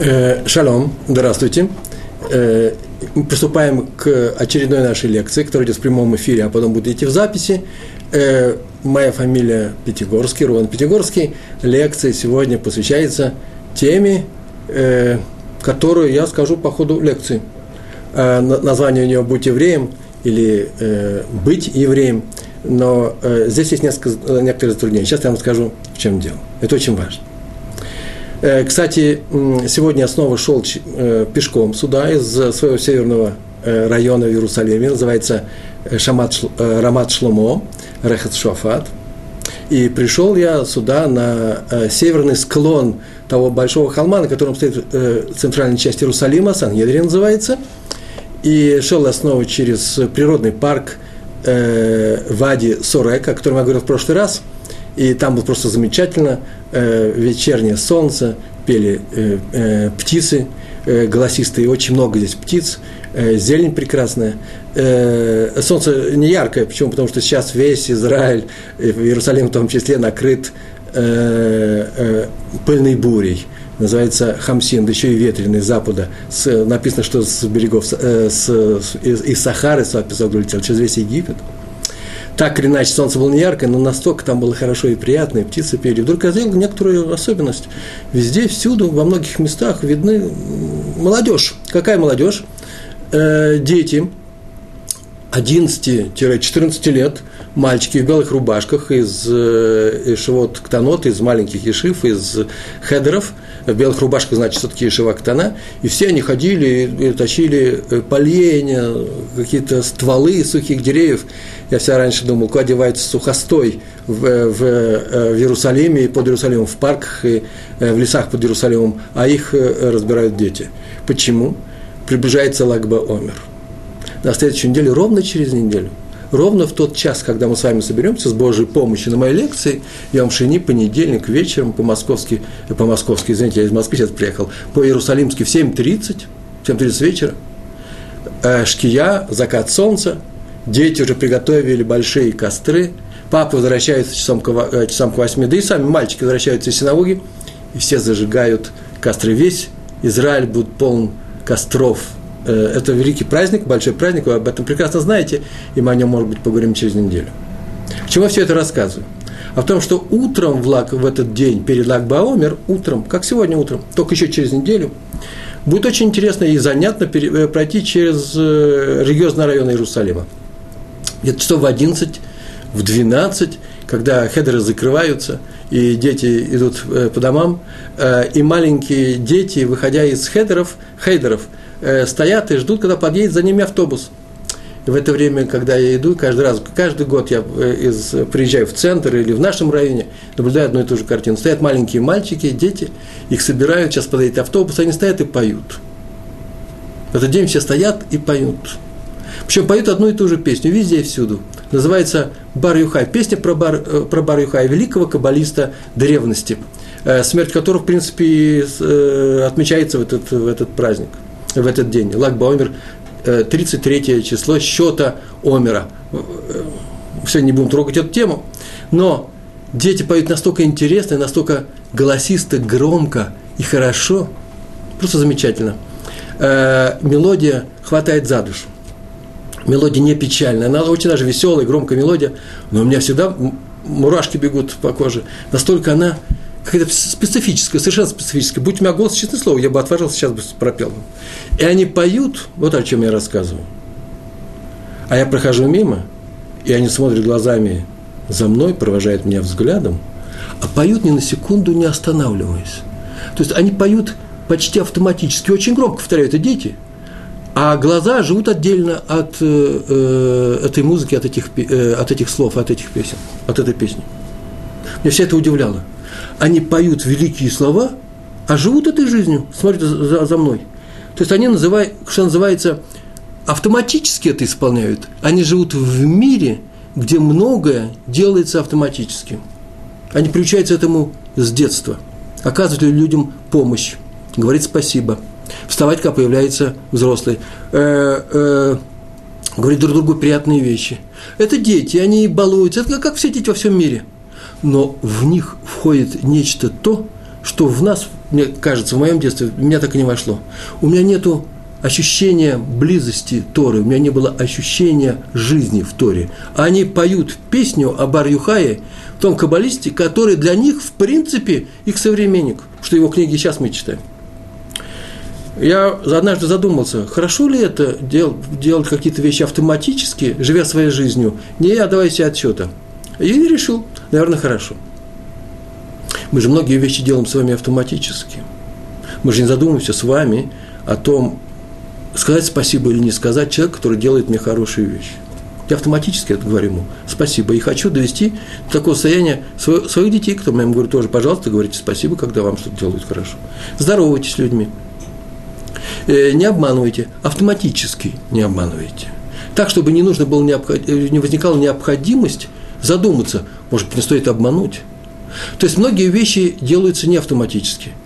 Э, шалом, здравствуйте. Э, приступаем к очередной нашей лекции, которая идет в прямом эфире, а потом будет идти в записи. Э, моя фамилия Пятигорский, Рован Пятигорский. Лекция сегодня посвящается теме, которую я скажу по ходу лекции. Название у нее «Будь евреем» или «Быть евреем». Но здесь есть несколько, некоторые затруднения. Сейчас я вам скажу, в чем дело. Это очень важно. Э, кстати, сегодня снова шел э, пешком сюда из своего северного э, района в Иерусалиме, называется Шамат, Рамат Шломо, Рехат Шуафат. И пришел я сюда на северный склон того большого холма, на котором стоит центральная часть Иерусалима, Сан-Едри называется. И шел я снова через природный парк Вади Сорек, о котором я говорил в прошлый раз – и там было просто замечательно, э, вечернее солнце, пели э, э, птицы э, голосистые, очень много здесь птиц, э, зелень прекрасная. Э, солнце не яркое, почему? Потому что сейчас весь Израиль, Иерусалим в том числе, накрыт э, э, пыльной бурей называется Хамсин, да еще и ветреный запада. С, написано, что с берегов, э, с, с, из, из Сахары с улетел через весь Египет. Так или иначе, солнце было не яркое, но настолько там было хорошо и приятно, и птицы пели. Вдруг я заметил некоторую особенность. Везде, всюду, во многих местах видны молодежь. Какая молодежь? Э, дети 11-14 лет, мальчики в белых рубашках из э, Ишевот Ктанот, из маленьких ешив, из хедеров, в белых рубашках, значит, все-таки Ешива Ктана, и все они ходили и тащили э, поленья, какие-то стволы сухих деревьев. Я вся раньше думал, куда одевается сухостой в, э, в, в Иерусалиме и под Иерусалимом, в парках и в лесах под Иерусалимом, а их разбирают дети. Почему? Приближается Лагба Омер – на следующей неделе, ровно через неделю, ровно в тот час, когда мы с вами соберемся с Божьей помощью на моей лекции, я вам шини понедельник вечером по-московски, э, по-московски, извините, я из Москвы сейчас приехал, по-иерусалимски в 7.30, 7.30 вечера, э, шкия, закат солнца, дети уже приготовили большие костры, папа возвращается часам к, э, часам к 8, да и сами мальчики возвращаются из синагоги, и все зажигают костры. Весь Израиль будет полон костров, Э, это великий праздник, большой праздник, вы об этом прекрасно знаете, и мы о нем, может быть, поговорим через неделю. К чему все это рассказываю? А в том, что утром в, лак, в этот день, перед Лагбаомер, утром, как сегодня утром, только еще через неделю, будет очень интересно и занятно э, пройти через э, религиозные районы Иерусалима. Где-то часов в 11, в 12, когда хедеры закрываются, и дети идут по домам, и маленькие дети, выходя из хедеров, хейдеров – Э, стоят и ждут, когда подъедет за ними автобус. И в это время, когда я иду, каждый раз, каждый год я э, из, приезжаю в центр или в нашем районе, наблюдаю одну и ту же картину. Стоят маленькие мальчики, дети, их собирают, сейчас подъедет автобус, они стоят и поют. В этот день все стоят и поют. Причем поют одну и ту же песню, везде и всюду. Называется Бар Юхай. Песня про Бар, э, про Бар Юхай, великого каббалиста древности, смерть которого, в принципе, отмечается в этот, в этот праздник в этот день. Лагба Омер, 33 число счета Омера. Все, не будем трогать эту тему. Но дети поют настолько интересно, настолько голосисто, громко и хорошо. Просто замечательно. Э, мелодия хватает за душу. Мелодия не печальная, она очень даже веселая, громкая мелодия, но у меня всегда мурашки бегут по коже. Настолько она какая-то специфическая, совершенно специфическая. Будь у меня голос, честное слово, я бы отважился, сейчас бы пропел. И они поют, вот о чем я рассказываю. А я прохожу мимо, и они смотрят глазами за мной, провожают меня взглядом, а поют ни на секунду не останавливаясь. То есть они поют почти автоматически, очень громко повторяют, это дети, а глаза живут отдельно от э, э этой музыки, от этих, э, от этих слов, от этих песен, от этой песни. Меня все это удивляло они поют великие слова, а живут этой жизнью, смотрят за, за мной. То есть они называют, что называется, автоматически это исполняют. Они живут в мире, где многое делается автоматически. Они приучаются этому с детства. Оказывать людям помощь, говорить спасибо, вставать, когда появляется взрослый, э, э, говорить друг другу приятные вещи. Это дети, они балуются, это как все дети во всем мире – но в них входит нечто то, что в нас, мне кажется, в моем детстве, меня так и не вошло. У меня нету ощущения близости Торы, у меня не было ощущения жизни в Торе. Они поют песню о Бар Юхае, том каббалисте, который для них, в принципе, их современник, что его книги сейчас мы читаем. Я однажды задумался, хорошо ли это дел, делать какие-то вещи автоматически, живя своей жизнью, не отдавая себе отчета. И решил, наверное, хорошо. Мы же многие вещи делаем с вами автоматически. Мы же не задумываемся с вами о том, сказать спасибо или не сказать человеку, который делает мне хорошие вещи. Я автоматически это говорю ему спасибо. И хочу довести до такого состояния своих, детей, кто мне говорит тоже, пожалуйста, говорите спасибо, когда вам что-то делают хорошо. Здоровайтесь с людьми. Э, не обманывайте, автоматически не обманывайте. Так, чтобы не нужно было. Э, не возникала необходимость задуматься, может не стоит обмануть. То есть многие вещи делаются не автоматически –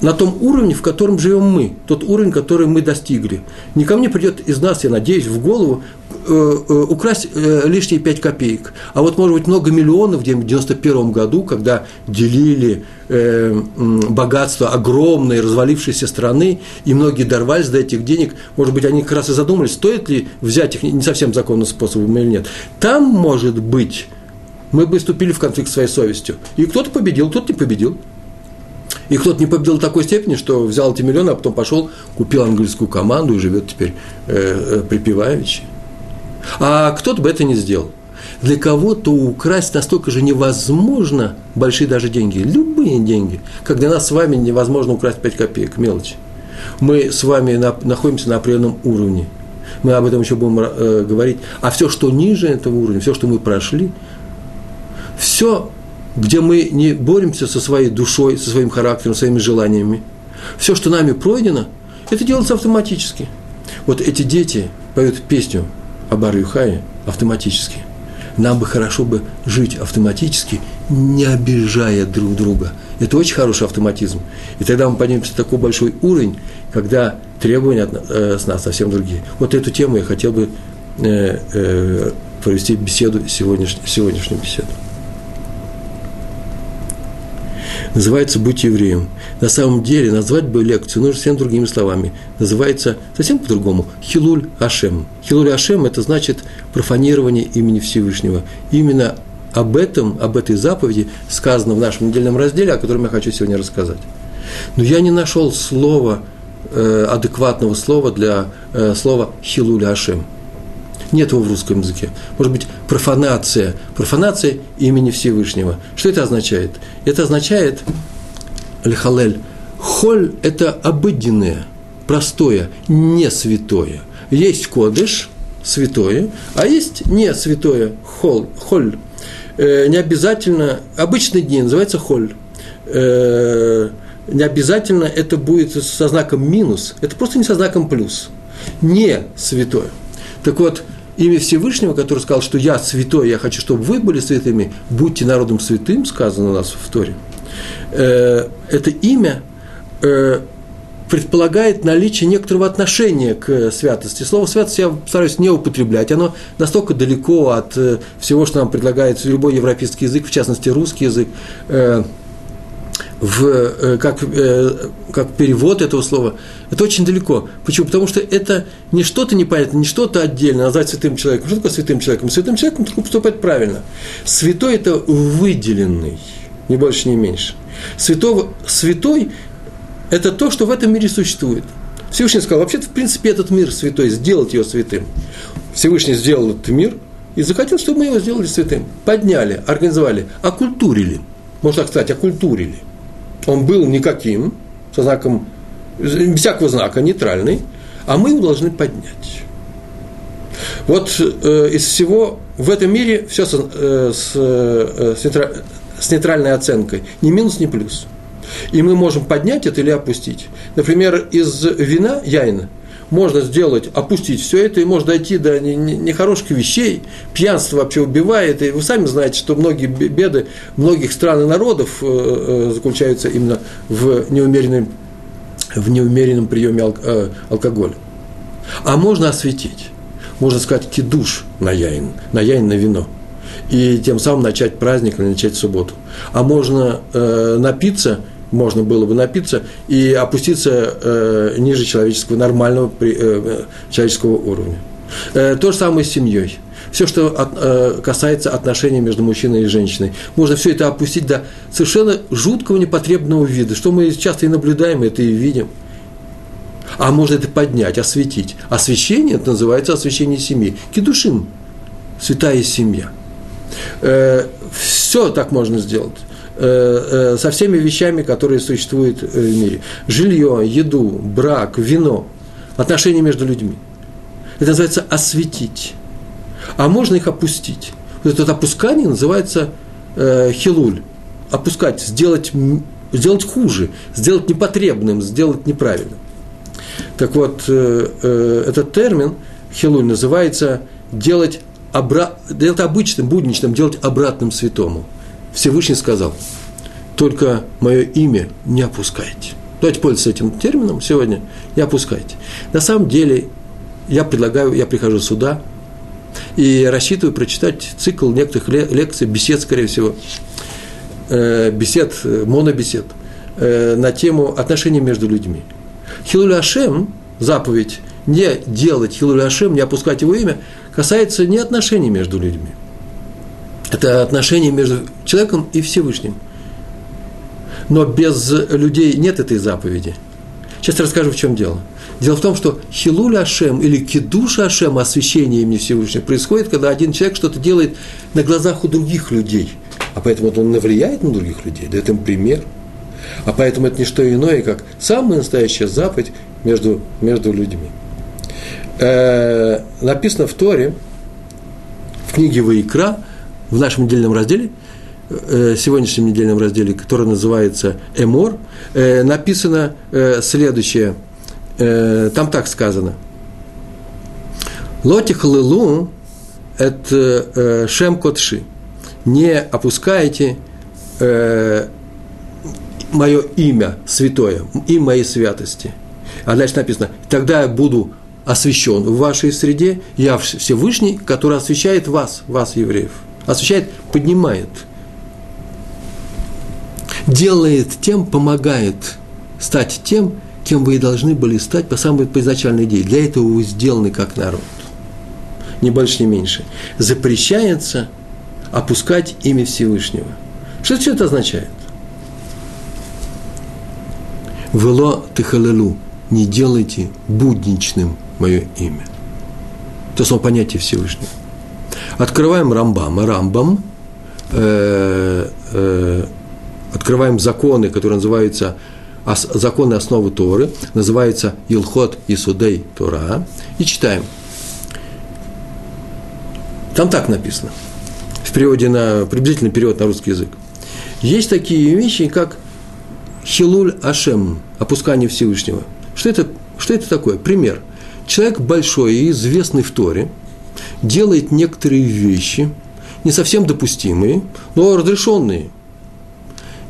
на том уровне, в котором живем мы, тот уровень, который мы достигли. Никому не придет из нас, я надеюсь, в голову э, э, украсть э, лишние 5 копеек. А вот, может быть, много миллионов, в 91 году, когда делили э, богатство огромной развалившейся страны, и многие дорвались до этих денег, может быть, они как раз и задумались, стоит ли взять их не совсем законным способом или нет. Там, может быть, мы бы вступили в конфликт своей совестью. И кто-то победил, кто-то не победил. И кто-то не победил в такой степени, что взял эти миллионы, а потом пошел, купил английскую команду и живет теперь э, э, припеваючи. А кто-то бы это не сделал. Для кого-то украсть настолько же невозможно большие даже деньги, любые деньги, как для нас с вами невозможно украсть 5 копеек, мелочи. Мы с вами на, находимся на определенном уровне. Мы об этом еще будем э, говорить. А все, что ниже этого уровня, все, что мы прошли, все где мы не боремся со своей душой, со своим характером, своими желаниями. Все, что нами пройдено, это делается автоматически. Вот эти дети поют песню о Бар Юхае автоматически. Нам бы хорошо бы жить автоматически, не обижая друг друга. Это очень хороший автоматизм. И тогда мы поднимемся на такой большой уровень, когда требования от, э, с нас совсем другие. Вот эту тему я хотел бы э, э, провести беседу, сегодняшнюю, сегодняшнюю беседу называется «Быть евреем». На самом деле назвать бы лекцию нужно совсем другими словами. Называется совсем по-другому «Хилуль Ашем». «Хилуль Ашем» – это значит профанирование имени Всевышнего. Именно об этом, об этой заповеди сказано в нашем недельном разделе, о котором я хочу сегодня рассказать. Но я не нашел слова, э, адекватного слова для э, слова «хилуль Ашем». Нет его в русском языке. Может быть, профанация. Профанация имени Всевышнего. Что это означает? Это означает, лихалель, холь – это обыденное, простое, не святое. Есть кодыш, святое, а есть не святое, холь. холь. Э, не обязательно, обычный день называется холь. Э, не обязательно это будет со знаком минус, это просто не со знаком плюс. Не святое. Так вот, имя Всевышнего, который сказал, что я святой, я хочу, чтобы вы были святыми, будьте народом святым, сказано у нас в Торе, э, это имя э, предполагает наличие некоторого отношения к святости. Слово святость я стараюсь не употреблять. Оно настолько далеко от э, всего, что нам предлагает любой европейский язык, в частности русский язык в, э, как, э, как перевод этого слова, это очень далеко. Почему? Потому что это не что-то непонятное, не что-то отдельно, назвать святым человеком. Что такое святым человеком? Святым человеком только поступать правильно. Святой – это выделенный, ни больше, ни меньше. Святого, святой – это то, что в этом мире существует. Всевышний сказал, вообще-то, в принципе, этот мир святой, сделать его святым. Всевышний сделал этот мир и захотел, чтобы мы его сделали святым. Подняли, организовали, окультурили. Можно так сказать, окультурили – он был никаким, со знаком, всякого знака, нейтральный, а мы его должны поднять. Вот э, из всего в этом мире все с, э, с, э, с нейтральной оценкой, ни минус, ни плюс. И мы можем поднять это или опустить. Например, из вина, яйна, можно сделать, опустить все это, и можно дойти до нехороших вещей. Пьянство вообще убивает, и вы сами знаете, что многие беды многих стран и народов э, э, заключаются именно в неумеренном, в неумеренном приеме э, алкоголя. А можно осветить, можно сказать кидуш на яин, на яин на вино и тем самым начать праздник начать субботу. А можно напиться можно было бы напиться и опуститься э, ниже человеческого, нормального при, э, человеческого уровня. Э, то же самое с семьей. Все, что от, э, касается отношений между мужчиной и женщиной. Можно все это опустить до совершенно жуткого непотребного вида, что мы часто и наблюдаем, это и видим. А можно это поднять, осветить. Освещение, это называется освещение семьи. Кедушин, святая семья. Э, все так можно сделать. Э, э, со всеми вещами, которые существуют в мире. Жилье, еду, брак, вино, отношения между людьми. Это называется осветить. А можно их опустить. Вот это опускание называется э, хилуль. Опускать, сделать, сделать хуже, сделать непотребным, сделать неправильным. Так вот, э, э, этот термин хилуль называется делать, обра... делать обычным, будничным, делать обратным святому. Всевышний сказал, только мое имя не опускайте. Давайте пользоваться этим термином сегодня, не опускайте. На самом деле, я предлагаю, я прихожу сюда и рассчитываю прочитать цикл некоторых лекций, бесед, скорее всего, э, бесед, монобесед, э, на тему отношений между людьми. Хилуль Ашем, заповедь, не делать Хилуль Ашем, не опускать его имя, касается не отношений между людьми. Это отношения между человеком и Всевышним. Но без людей нет этой заповеди. Сейчас расскажу, в чем дело. Дело в том, что Хилуль Ашем или Кедуш Ашем, освящение имени Всевышнего, происходит, когда один человек что-то делает на глазах у других людей. А поэтому он навлияет на других людей, дает им пример. А поэтому это не что иное, как самая настоящая заповедь между, между людьми. Э, написано в Торе, в книге Ваикра, в нашем недельном разделе, э, сегодняшнем недельном разделе, который называется Эмор, э, написано э, следующее. Там так сказано. Лотих лылу – это шем котши. Не опускайте мое имя святое, имя моей святости. А дальше написано, тогда я буду освящен в вашей среде, я Всевышний, который освящает вас, вас, евреев освещает, поднимает, делает тем, помогает стать тем, кем вы и должны были стать по самой по изначальной идее. Для этого вы сделаны как народ. Ни больше, ни меньше. Запрещается опускать имя Всевышнего. Что все это означает? Вело тихалелу. Не делайте будничным мое имя. То само понятие Всевышнего. Открываем Рамбам. Рамбам э, э, открываем законы, которые называются законы основы Торы, называется Илхот Исудей Тора, и читаем. Там так написано, в переводе на, приблизительный перевод на русский язык. Есть такие вещи, как Хилуль Ашем, опускание Всевышнего. Что это, что это такое? Пример. Человек большой и известный в Торе – делает некоторые вещи, не совсем допустимые, но разрешенные,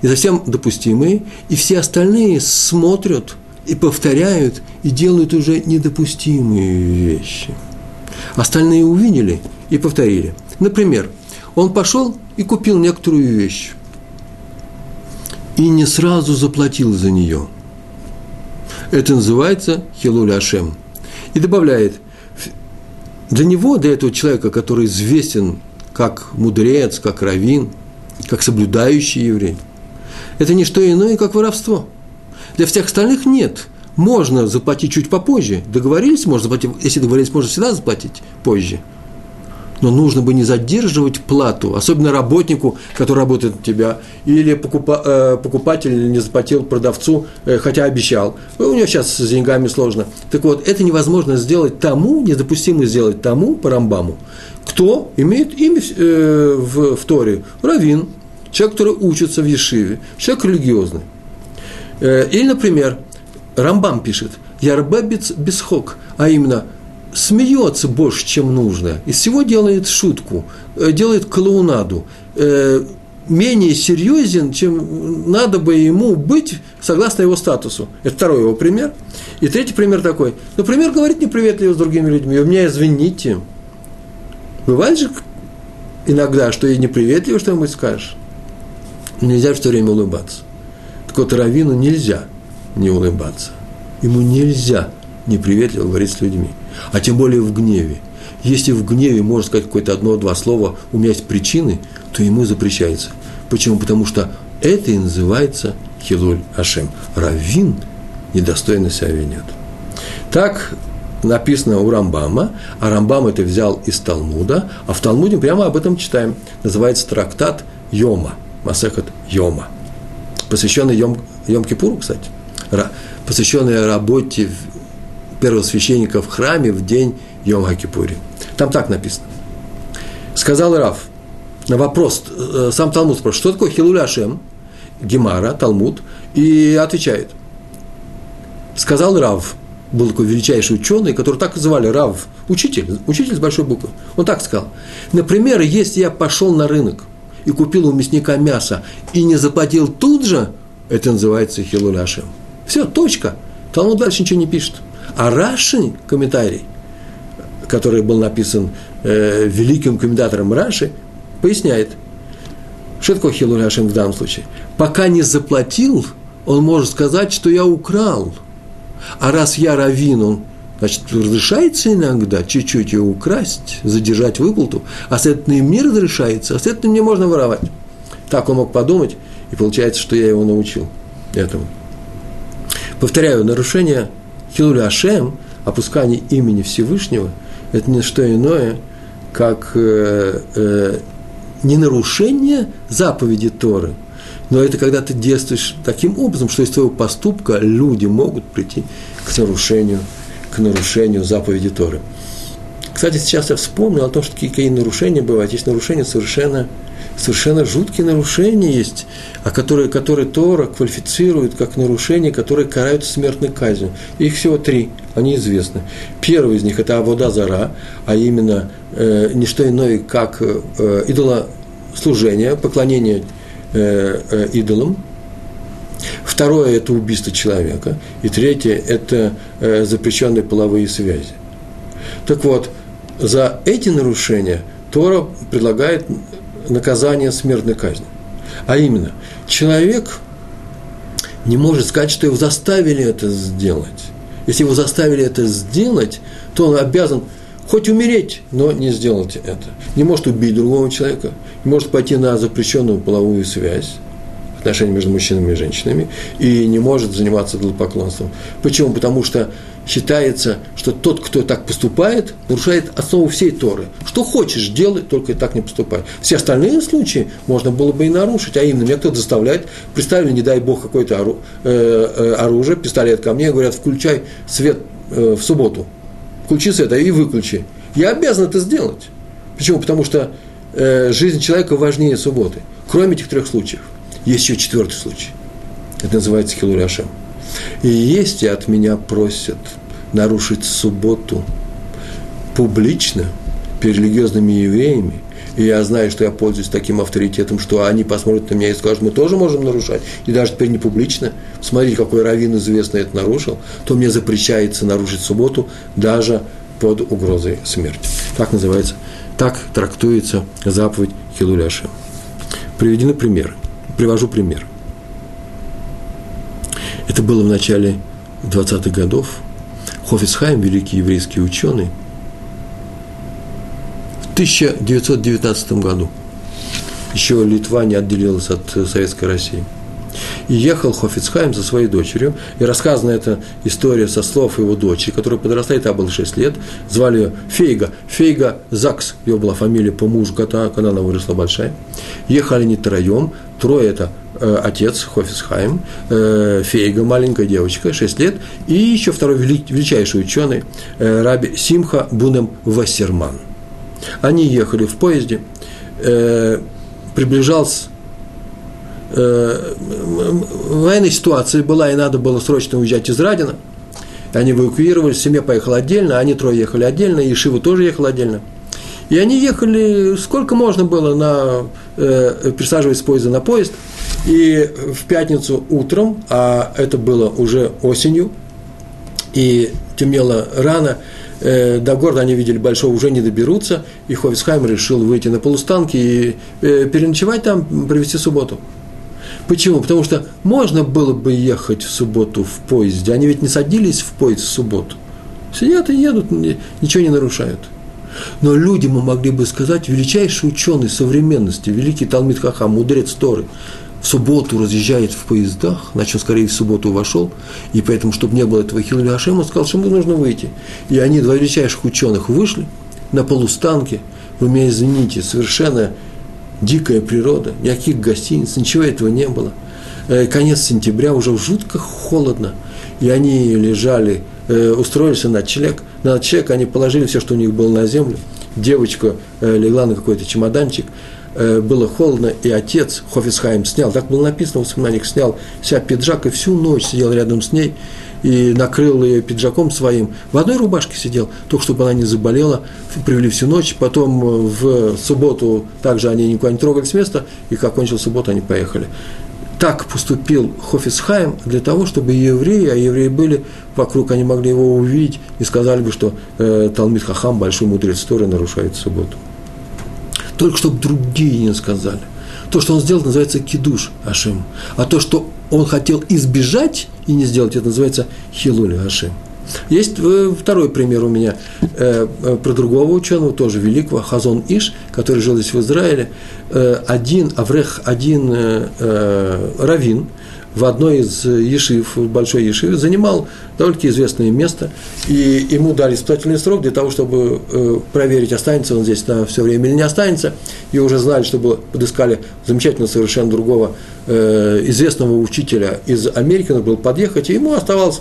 не совсем допустимые, и все остальные смотрят и повторяют, и делают уже недопустимые вещи. Остальные увидели и повторили. Например, он пошел и купил некоторую вещь, и не сразу заплатил за нее. Это называется Хилуль Ашем. И добавляет, для него, для этого человека, который известен как мудрец, как раввин, как соблюдающий еврей, это не что иное, как воровство. Для всех остальных нет. Можно заплатить чуть попозже. Договорились, можно заплатить. Если договорились, можно всегда заплатить позже – но нужно бы не задерживать плату, особенно работнику, который работает на тебя, или э, покупатель не заплатил продавцу, э, хотя обещал. У него сейчас с деньгами сложно. Так вот, это невозможно сделать тому, недопустимо сделать тому, по Рамбаму, кто имеет имя э, в, в Торе, равин, человек, который учится в Ешиве, человек религиозный. Или, например, Рамбам пишет, Ярбебец бесхок, а именно – смеется больше, чем нужно, из всего делает шутку, э, делает клоунаду, э, менее серьезен, чем надо бы ему быть согласно его статусу. Это второй его пример. И третий пример такой. Например, говорит неприветливо с другими людьми. Вы меня извините. Бывает же иногда, что и неприветливо что-нибудь скажешь. Нельзя все время улыбаться. Так вот, Равину нельзя не улыбаться. Ему нельзя неприветливо говорить с людьми. А тем более в гневе. Если в гневе можно сказать какое-то одно-два слова, у меня есть причины, то ему запрещается. Почему? Потому что это и называется Хилуль Ашем. Равин недостойно себя ведет. Так написано у Рамбама, а Рамбам это взял из Талмуда, а в Талмуде прямо об этом читаем. Называется трактат Йома, Масехат Йома, посвященный Йом, Йом Кипуру, кстати, посвященный работе первого священника в храме в день Йом Хакипури. Там так написано. Сказал Раф на вопрос, э, сам Талмуд спрашивает, что такое Хилуль Ашем, Гемара, Талмуд, и отвечает. Сказал Рав, был такой величайший ученый, который так звали Рав, учитель, учитель с большой буквы. Он так сказал. Например, если я пошел на рынок и купил у мясника мясо и не заплатил тут же, это называется Хилуль Ашем. Все, точка. Талмуд дальше ничего не пишет. А Раши, комментарий, который был написан э, великим комментатором Раши, поясняет, что такое Хилуль Хашем в данном случае. Пока не заплатил, он может сказать, что я украл. А раз я раввин, он, значит, разрешается иногда чуть-чуть ее украсть, задержать выплату, а следовательно, мне разрешается, а следовательно, мне можно воровать. Так он мог подумать, и получается, что я его научил этому. Повторяю, нарушение Хилуля Ашем, опускание имени Всевышнего, это не что иное, как э, э, не нарушение заповеди Торы, но это когда ты действуешь таким образом, что из твоего поступка люди могут прийти к нарушению, к нарушению заповеди Торы. Кстати, сейчас я вспомнил о том, что какие нарушения бывают. Есть нарушения совершенно совершенно жуткие нарушения есть, а которые, которые Тора квалифицирует как нарушения, которые карают смертной казнью. Их всего три, они известны. Первый из них – это Авода Зара, а именно э, не что иное, как э, идолослужение, поклонение э, э, идолам. Второе – это убийство человека. И третье – это э, запрещенные половые связи. Так вот, за эти нарушения Тора предлагает наказание смертной казни. А именно, человек не может сказать, что его заставили это сделать. Если его заставили это сделать, то он обязан хоть умереть, но не сделать это. Не может убить другого человека, не может пойти на запрещенную половую связь, отношения между мужчинами и женщинами, и не может заниматься идолопоклонством. Почему? Потому что считается, что тот, кто так поступает, нарушает основу всей Торы. Что хочешь, делай, только так не поступай. Все остальные случаи можно было бы и нарушить, а именно меня кто-то заставляет, представили, не дай бог, какое-то э, э, оружие, пистолет ко мне, говорят, включай свет э, в субботу, включи свет, а и выключи. Я обязан это сделать. Почему? Потому что жизнь человека важнее субботы. Кроме этих трех случаев. Есть еще четвертый случай. Это называется Хилуряшем. И если от меня просят нарушить субботу публично перед религиозными евреями, и я знаю, что я пользуюсь таким авторитетом, что они посмотрят на меня и скажут, мы тоже можем нарушать, и даже теперь не публично, смотрите, какой раввин известный это нарушил, то мне запрещается нарушить субботу даже под угрозой смерти. Так называется, так трактуется заповедь Хилуляша. Приведены примеры. Привожу пример. Это было в начале 20-х годов. Хофицхайм, великий еврейский ученый, в 1919 году, еще Литва не отделилась от Советской России, и ехал Хофицхайм за своей дочерью, и рассказана эта история со слов его дочери, которая подросла, ей было 6 лет, звали ее Фейга, Фейга Закс, ее была фамилия по мужу, когда, она выросла большая. Ехали не троем, трое это Э, отец Хофисхайм, э, Фейга, маленькая девочка, 6 лет, и еще второй величайший ученый, э, Раби Симха Бунем Вассерман. Они ехали в поезде, приближался военная ситуация была, и надо было срочно уезжать из Радина. Они эвакуировались, семья поехала отдельно, они трое ехали отдельно, и Шива тоже ехал отдельно. И они ехали сколько можно было, на, э, присаживаясь с поезда на поезд – и в пятницу утром, а это было уже осенью, и темнело рано, э, до города они видели большого, уже не доберутся, и Ховисхайм решил выйти на полустанки и э, переночевать там, провести субботу. Почему? Потому что можно было бы ехать в субботу в поезде. Они ведь не садились в поезд в субботу. Сидят и едут, ничего не нарушают. Но люди мы могли бы сказать, величайший ученый современности, великий Талмит Хахам, мудрец Торы, в субботу разъезжает в поездах, значит, он скорее в субботу вошел, и поэтому, чтобы не было этого Хилули Хашема, он сказал, что ему нужно выйти. И они, два величайших ученых, вышли на полустанке, вы меня извините, совершенно дикая природа, никаких гостиниц, ничего этого не было. Э, конец сентября, уже жутко холодно, и они лежали, э, устроились на ночлег, на ночлег они положили все, что у них было на землю, девочка э, легла на какой-то чемоданчик, было холодно, и отец Хофисхайм снял, так было написано в воспоминаниях, снял себя пиджак и всю ночь сидел рядом с ней, и накрыл ее пиджаком своим. В одной рубашке сидел, только чтобы она не заболела. Привели всю ночь. Потом э, в субботу также они никуда не трогали с места. И как кончил субботу, они поехали. Так поступил Хофисхайм для того, чтобы евреи, а евреи были вокруг, они могли его увидеть и сказали бы, что э, Талмит Хахам, большой мудрец Торы, нарушает субботу. Только чтобы другие не сказали. То, что он сделал, называется кидуш Ашем. А то, что он хотел избежать и не сделать, это называется хилули Ашем. Есть э, второй пример у меня э, э, про другого ученого, тоже великого, Хазон Иш, который жил здесь в Израиле. Один, Аврех, один равин – в одной из ешив, в большой ешиве, занимал довольно-таки известное место, и ему дали испытательный срок для того, чтобы э, проверить, останется он здесь на все время или не останется, и уже знали, чтобы подыскали замечательно совершенно другого э, известного учителя из Америки, надо было подъехать, и ему оставалось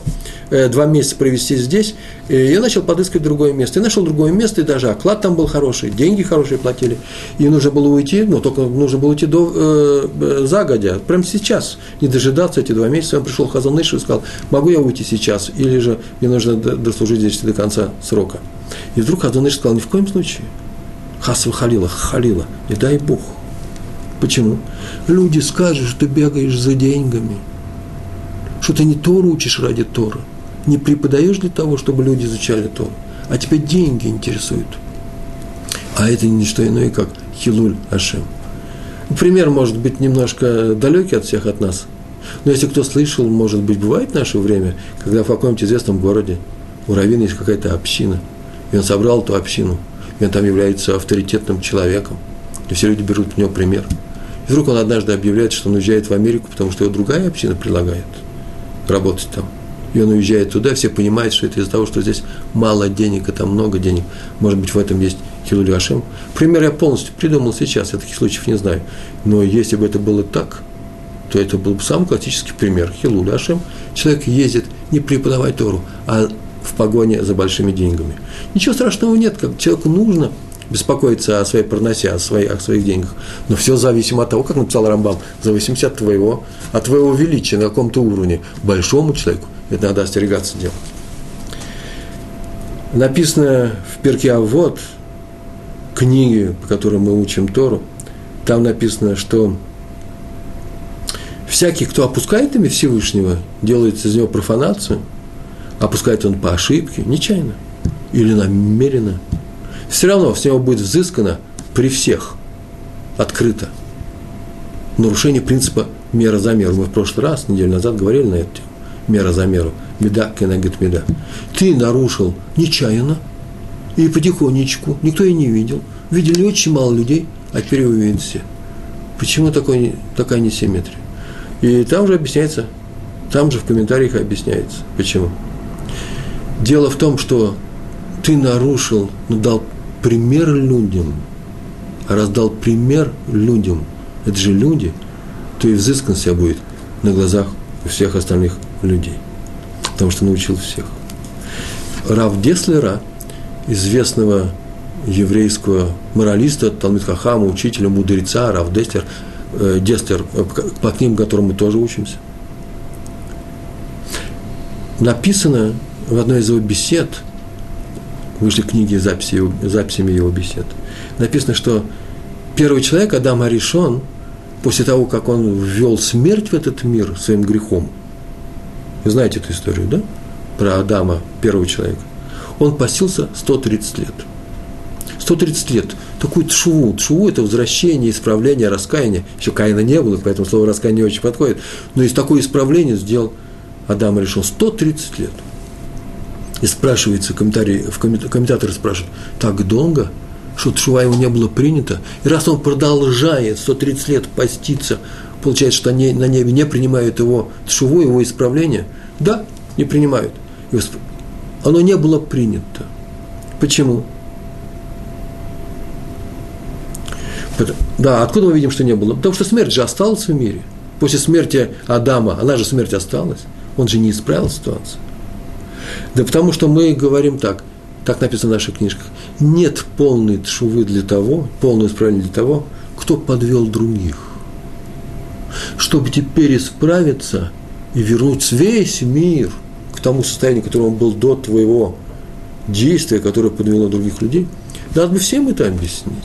э, два месяца провести здесь, и я начал подыскивать другое место. И нашел другое место, и даже оклад там был хороший, деньги хорошие платили, и нужно было уйти, ну, только нужно было уйти до, э, загодя, прямо сейчас, не дожидаться эти два месяца, он пришел Хазан и сказал, могу я уйти сейчас, или же мне нужно дослужить здесь до конца срока. И вдруг Хазан сказал, ни в коем случае. Хасва халила, халила, не дай Бог. Почему? Люди скажут, что ты бегаешь за деньгами, что ты не Тору учишь ради Тора, не преподаешь для того, чтобы люди изучали Тору, а тебя деньги интересуют. А это не что иное, как Хилуль Ашем. Пример может быть немножко далекий от всех от нас. Но если кто слышал, может быть, бывает в наше время, когда в каком-нибудь известном городе у Равина есть какая-то община, и он собрал эту общину, и он там является авторитетным человеком, и все люди берут у него пример. И вдруг он однажды объявляет, что он уезжает в Америку, потому что его другая община предлагает работать там. И он уезжает туда, все понимают, что это из-за того, что здесь мало денег, а там много денег. Может быть, в этом есть Хилуль Ашем. Пример я полностью придумал сейчас, я таких случаев не знаю. Но если бы это было так – то это был бы самый классический пример. Хилуль Ашем. Человек ездит не преподавать Тору, а в погоне за большими деньгами. Ничего страшного нет, как человеку нужно беспокоиться о своей проносе, о своих, о своих деньгах. Но все зависимо от того, как написал Рамбам, зависимости от твоего, от твоего величия на каком-то уровне. Большому человеку это надо остерегаться делать. Написано в перке вот книге, по которой мы учим Тору, там написано, что всякий, кто опускает имя Всевышнего, делает из него профанацию, опускает он по ошибке, нечаянно или намеренно, все равно с него будет взыскано при всех, открыто. Нарушение принципа мера за меру. Мы в прошлый раз, неделю назад, говорили на эту тему. Мера за меру. Меда, кенагет меда. Ты нарушил нечаянно и потихонечку, никто и не видел. Видели очень мало людей, а теперь его видят все. Почему такой, такая несимметрия? И там же объясняется, там же в комментариях объясняется, почему. Дело в том, что ты нарушил, но дал пример людям, раздал пример людям, это же люди, то и взыскан себя будет на глазах у всех остальных людей, потому что научил всех. Рав Деслера, известного еврейского моралиста, Талмит Хахама, учителя, мудреца, Рав Деслер – э, Дестер, э, по книгам, которым мы тоже учимся, написано в одной из его бесед, вышли книги записи, записями его бесед, написано, что первый человек, Адам Аришон, после того, как он ввел смерть в этот мир своим грехом, вы знаете эту историю, да? Про Адама, первого человека. Он постился 130 лет. 130 лет. Такую тшуву. Тшуву – это возвращение, исправление, раскаяние. Еще Каина не было, поэтому слово раскаяние не очень подходит. Но из такое исправление сделал Адам решил 130 лет. И спрашивается, комментарий, в комментаторы спрашивают, так долго, что Тшува ему не было принято? И раз он продолжает 130 лет поститься, получается, что они на небе не принимают его Тшуву, его исправление? Да, не принимают. Оно не было принято. Почему? Да, откуда мы видим, что не было? Потому что смерть же осталась в мире. После смерти Адама, она же смерть осталась. Он же не исправил ситуацию. Да потому что мы говорим так, так написано в наших книжках, нет полной тшувы для того, полного исправления для того, кто подвел других. Чтобы теперь исправиться и вернуть весь мир к тому состоянию, которое он был до твоего действия, которое подвело других людей, надо бы всем это объяснить.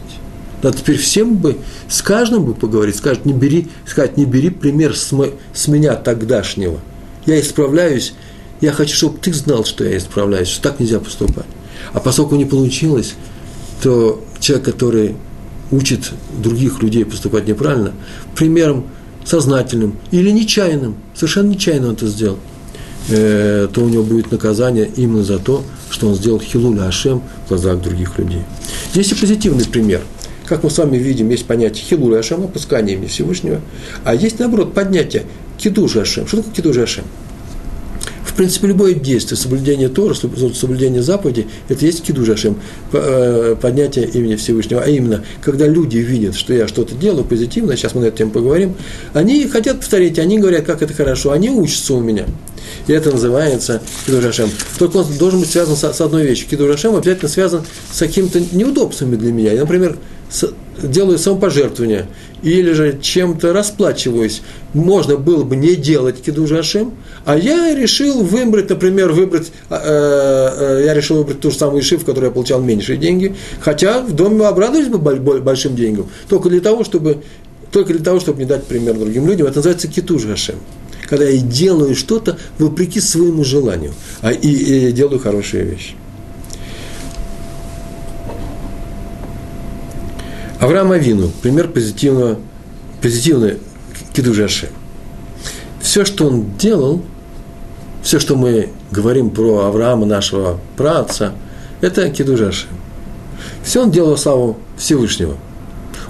Надо теперь всем бы, с каждым бы поговорить, сказать, не бери, сказать, не бери пример с, мо, с меня тогдашнего. Я исправляюсь, я хочу, чтобы ты знал, что я исправляюсь, что так нельзя поступать. А поскольку не получилось, то человек, который учит других людей поступать неправильно, примером сознательным или нечаянным, совершенно нечаянно он это сделал, э, то у него будет наказание именно за то, что он сделал хилуля Ашем в глазах других людей. Есть и позитивный пример – как мы с вами видим, есть понятие хилур Ашем, опускание имени Всевышнего, а есть, наоборот, поднятие кидуш Ашем. Что такое кидуш Ашем? Принципе, любое действие, соблюдение Тора, соблюдение заповедей, это есть кидуш Ашем, э, поднятие имени Всевышнего. А именно, когда люди видят, что я что-то делаю позитивно, сейчас мы на эту тему поговорим, они хотят повторить, они говорят, как это хорошо, они учатся у меня. И это называется Кидуш Ашем. Только он должен быть связан с, одной вещью. Кидуш Ашем обязательно связан с какими-то неудобствами для меня. Я, например, делаю самопожертвование или же чем-то расплачиваюсь, можно было бы не делать кидуш Ашем, а я решил выбрать, например, выбрать, э, э, я решил выбрать ту же самую шиф, в которой я получал меньшие деньги, хотя в доме обрадовались бы большим деньгам, только для того, чтобы, только для того, чтобы не дать пример другим людям. Это называется китуш Ашем. Когда я делаю что-то вопреки своему желанию, а и, и делаю хорошие вещи. Авраам Авину, пример позитивного, позитивной кидужаши. Все, что он делал, все, что мы говорим про Авраама, нашего праца, это кидужаши. Все он делал славу Всевышнего.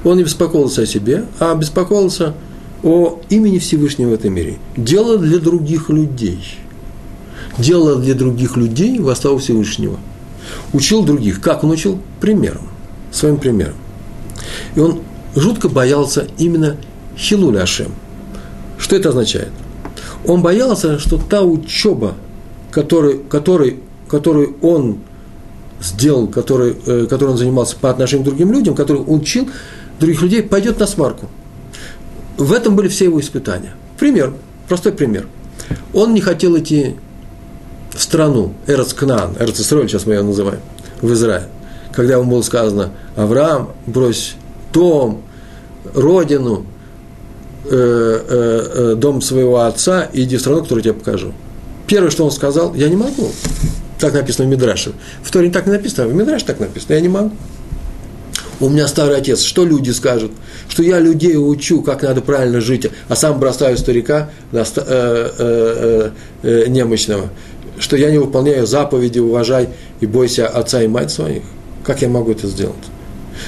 Он не беспокоился о себе, а беспокоился о имени Всевышнего в этом мире. Делал для других людей. Делал для других людей во славу Всевышнего. Учил других. Как он учил? Примером. Своим примером. И он жутко боялся именно Хилуля Ашем. Что это означает? Он боялся, что та учеба, который, который, которую он сделал, который, э, которой он занимался по отношению к другим людям, который учил других людей, пойдет на смарку. В этом были все его испытания. Пример, простой пример. Он не хотел идти в страну, Эрц Кнаан, Эрц сейчас мы ее называем, в Израиль. Когда ему было сказано, Авраам, брось дом, родину, э, э, э, дом своего отца иди в страну, которую я тебе покажу. Первое, что он сказал, я не могу. Так написано в Мидраше. В Торе так не написано, а в Мидраше так написано, я не могу. У меня старый отец, что люди скажут? Что я людей учу, как надо правильно жить, а сам бросаю старика э, э, э, немощного. Что я не выполняю заповеди, уважай и бойся отца и мать своих. Как я могу это сделать?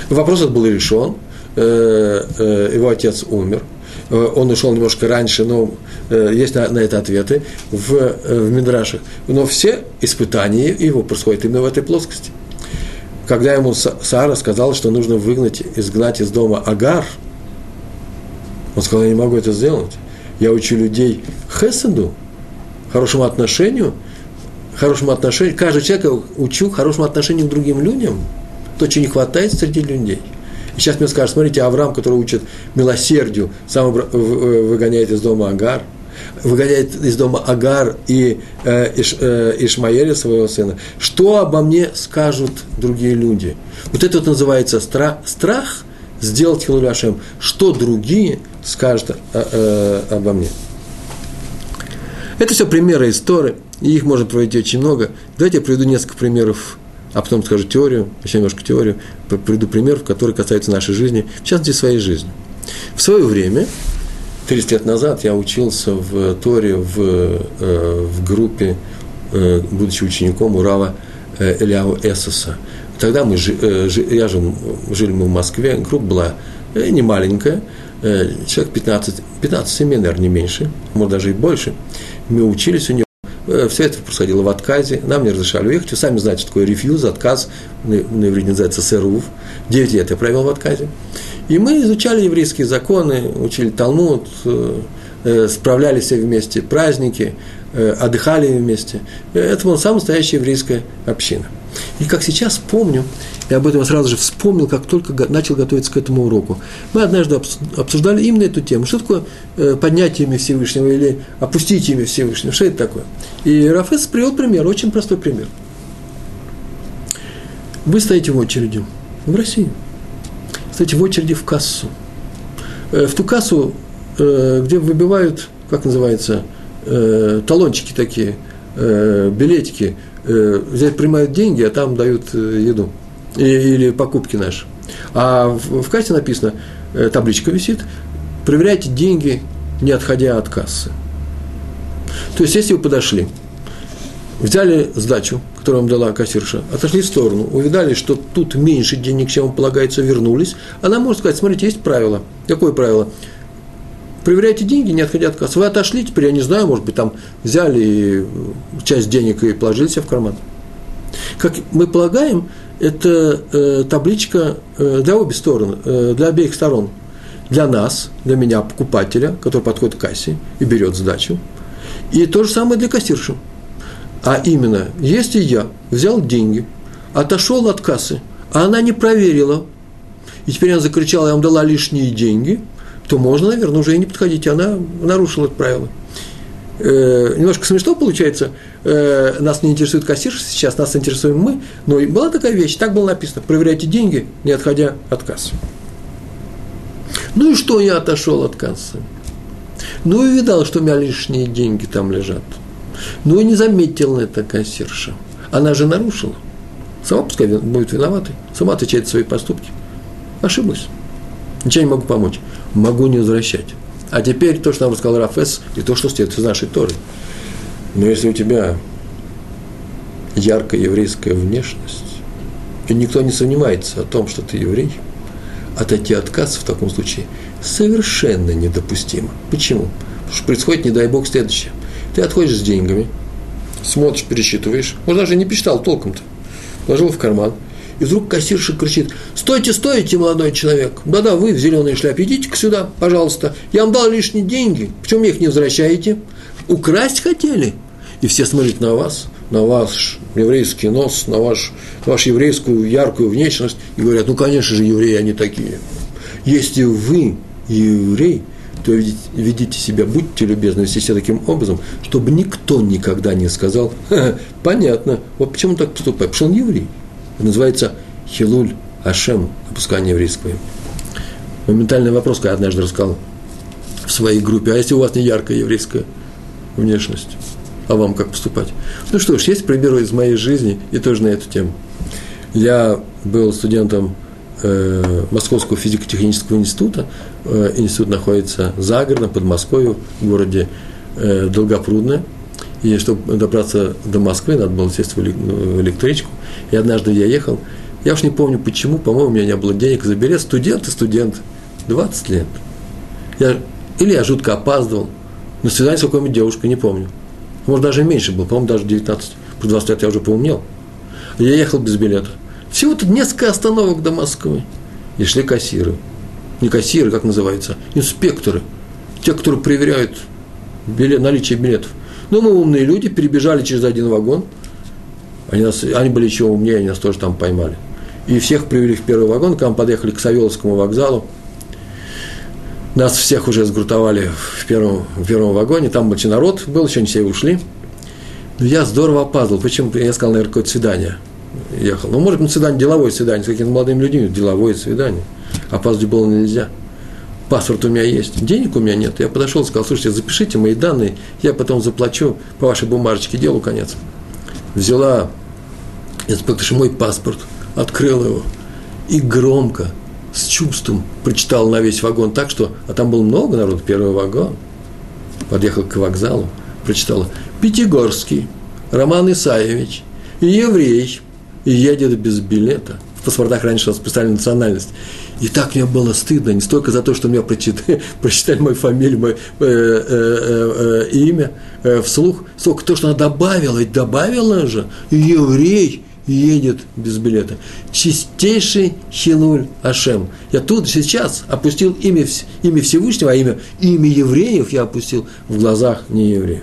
Вопрос этот был решен, э, э, его отец умер, э, он ушел немножко раньше, но есть на, на это ответы в, в Мидрашах. Но все испытания его происходят именно в этой плоскости. Когда ему Сара сказала, что нужно выгнать, изгнать из дома Агар, он сказал, я не могу это сделать. Я учу людей хеседу, хорошему отношению, хорошему отношению, каждый человек учу хорошему отношению к другим людям – то, чего не хватает среди людей. И сейчас мне скажут, смотрите, Авраам, который учит милосердию, сам выгоняет из дома Агар, выгоняет из дома Агар и э, Иш, э, Ишмаэля, своего сына. Что обо мне скажут другие люди? Вот это вот называется страх, страх сделать Хилуляшем. Что другие скажут э, э, обо мне? Это все примеры истории, и их можно провести очень много. Давайте я приведу несколько примеров а потом скажу теорию, еще немножко теорию, приведу пример, который касается нашей жизни, в частности, своей жизни. В свое время, 30 лет назад, я учился в Торе в, э, в группе, э, будучи учеником Урава э, Эляу Эсоса. Тогда мы, я жил, жили мы в Москве, группа была не маленькая, человек 15, 15 семей, наверное, не меньше, может, даже и больше. Мы учились у него Э, все это происходило в отказе, нам не разрешали уехать. Вы сами знаете, что такое рефьюз, отказ, на иврите называется СРУВ. Девять лет я провел в отказе. И мы изучали еврейские законы, учили Талмуд, э, э, справлялись все вместе, праздники, отдыхали вместе. Это была самая настоящая еврейская община. И как сейчас помню, я об этом сразу же вспомнил, как только начал готовиться к этому уроку. Мы однажды обсуждали именно эту тему. Что такое э, поднятие имя Всевышнего или опустить имя Всевышнего? Что это такое? И Рафес привел пример, очень простой пример. Вы стоите в очереди в России. Стоите в очереди в кассу. Э, в ту кассу, э, где выбивают, как называется, талончики такие, билетики, здесь принимают деньги, а там дают еду или покупки наши. А в, в кассе написано, э, табличка висит, проверяйте деньги, не отходя от кассы. То есть, если вы подошли, взяли сдачу, которую вам дала кассирша, отошли в сторону, увидали, что тут меньше денег, чем вам полагается, вернулись, она может сказать, смотрите, есть правило. Какое правило? Проверяйте деньги, не отходя от кассы. Вы отошли, теперь я не знаю, может быть, там взяли часть денег и положили себе в карман. Как мы полагаем, это э, табличка э, для обеих сторон, э, для обеих сторон. Для нас, для меня, покупателя, который подходит к кассе и берет сдачу. И то же самое для кассирши. А именно, если я взял деньги, отошел от кассы, а она не проверила, и теперь она закричала, я вам дала лишние деньги, то можно, наверное, уже и не подходить. Она нарушила это правило э, немножко смешно получается, э, нас не интересует кассирша, сейчас нас интересуем мы, но была такая вещь, так было написано, проверяйте деньги, не отходя от кассы. Ну и что я отошел от кассы? Ну и видал, что у меня лишние деньги там лежат. Ну и не заметила это кассирша. Она же нарушила. Сама пускай будет виноватой. Сама отвечает за свои поступки. Ошиблась. Ничего не могу помочь. Могу не возвращать. А теперь то, что нам рассказал Рафес, и то, что следует из нашей Торы. Но если у тебя яркая еврейская внешность, и никто не сомневается о том, что ты еврей, отойти от кассы в таком случае совершенно недопустимо. Почему? Потому что происходит, не дай бог, следующее. Ты отходишь с деньгами, смотришь, пересчитываешь, может, даже не посчитал толком-то, положил в карман – и вдруг кассирша кричит, стойте, стойте, молодой человек, да-да, вы в зеленой шляпе, идите-ка сюда, пожалуйста, я вам дал лишние деньги, почему их не возвращаете? Украсть хотели? И все смотрят на вас, на ваш еврейский нос, на, ваш, на вашу еврейскую яркую внешность и говорят, ну, конечно же, евреи они такие. Если вы еврей, то ведите, ведите себя, будьте любезны, вести себя таким образом, чтобы никто никогда не сказал, понятно, вот почему так поступает, потому что он еврей. Это называется хилуль ашем, опускание еврейского. Моментальный вопрос, когда однажды рассказал в своей группе, а если у вас не яркая еврейская внешность, а вам как поступать? Ну что ж, есть примеры из моей жизни и тоже на эту тему. Я был студентом э, Московского физико-технического института. Э, институт находится за городом, под Москвой, в городе э, Долгопрудное – и чтобы добраться до Москвы, надо было сесть в электричку. И однажды я ехал, я уж не помню почему, по-моему, у меня не было денег за билет. Студент и студент, 20 лет. Я, или я жутко опаздывал, на свидание с какой-нибудь девушкой, не помню. Может, даже меньше было, по-моему, даже 19. Про 20 лет я уже поумнел. Я ехал без билета. Всего-то несколько остановок до Москвы. И шли кассиры. Не кассиры, как называется, инспекторы. Те, которые проверяют билет, наличие билетов. Но мы умные люди, перебежали через один вагон. Они, нас, они были еще умнее, они нас тоже там поймали. И всех привели в первый вагон, когда мы подъехали к Савеловскому вокзалу. Нас всех уже сгрутовали в первом, в первом вагоне, там больше народ был, еще не все ушли. Но я здорово опаздывал. Почему? Я сказал, наверное, какое-то свидание ехал. Ну, может быть, свидание, деловое свидание с какими-то молодыми людьми, деловое свидание. Опаздывать было нельзя паспорт у меня есть, денег у меня нет. Я подошел и сказал, слушайте, запишите мои данные, я потом заплачу по вашей бумажечке, делу конец. Взяла инспектор мой паспорт, открыл его и громко, с чувством прочитал на весь вагон так, что, а там было много народу, первый вагон, подъехал к вокзалу, прочитал Пятигорский, Роман Исаевич, еврей, и едет без билета. В паспортах раньше специальная национальность. И так мне было стыдно, не столько за то, что меня прочитали, прочитали мою фамилию, мое э, э, э, имя э, вслух, сколько то, что она добавила, ведь добавила же, еврей едет без билета. Чистейший Хилуль Ашем. Я тут сейчас опустил имя, имя Всевышнего, а имя, имя евреев я опустил в глазах неевреев.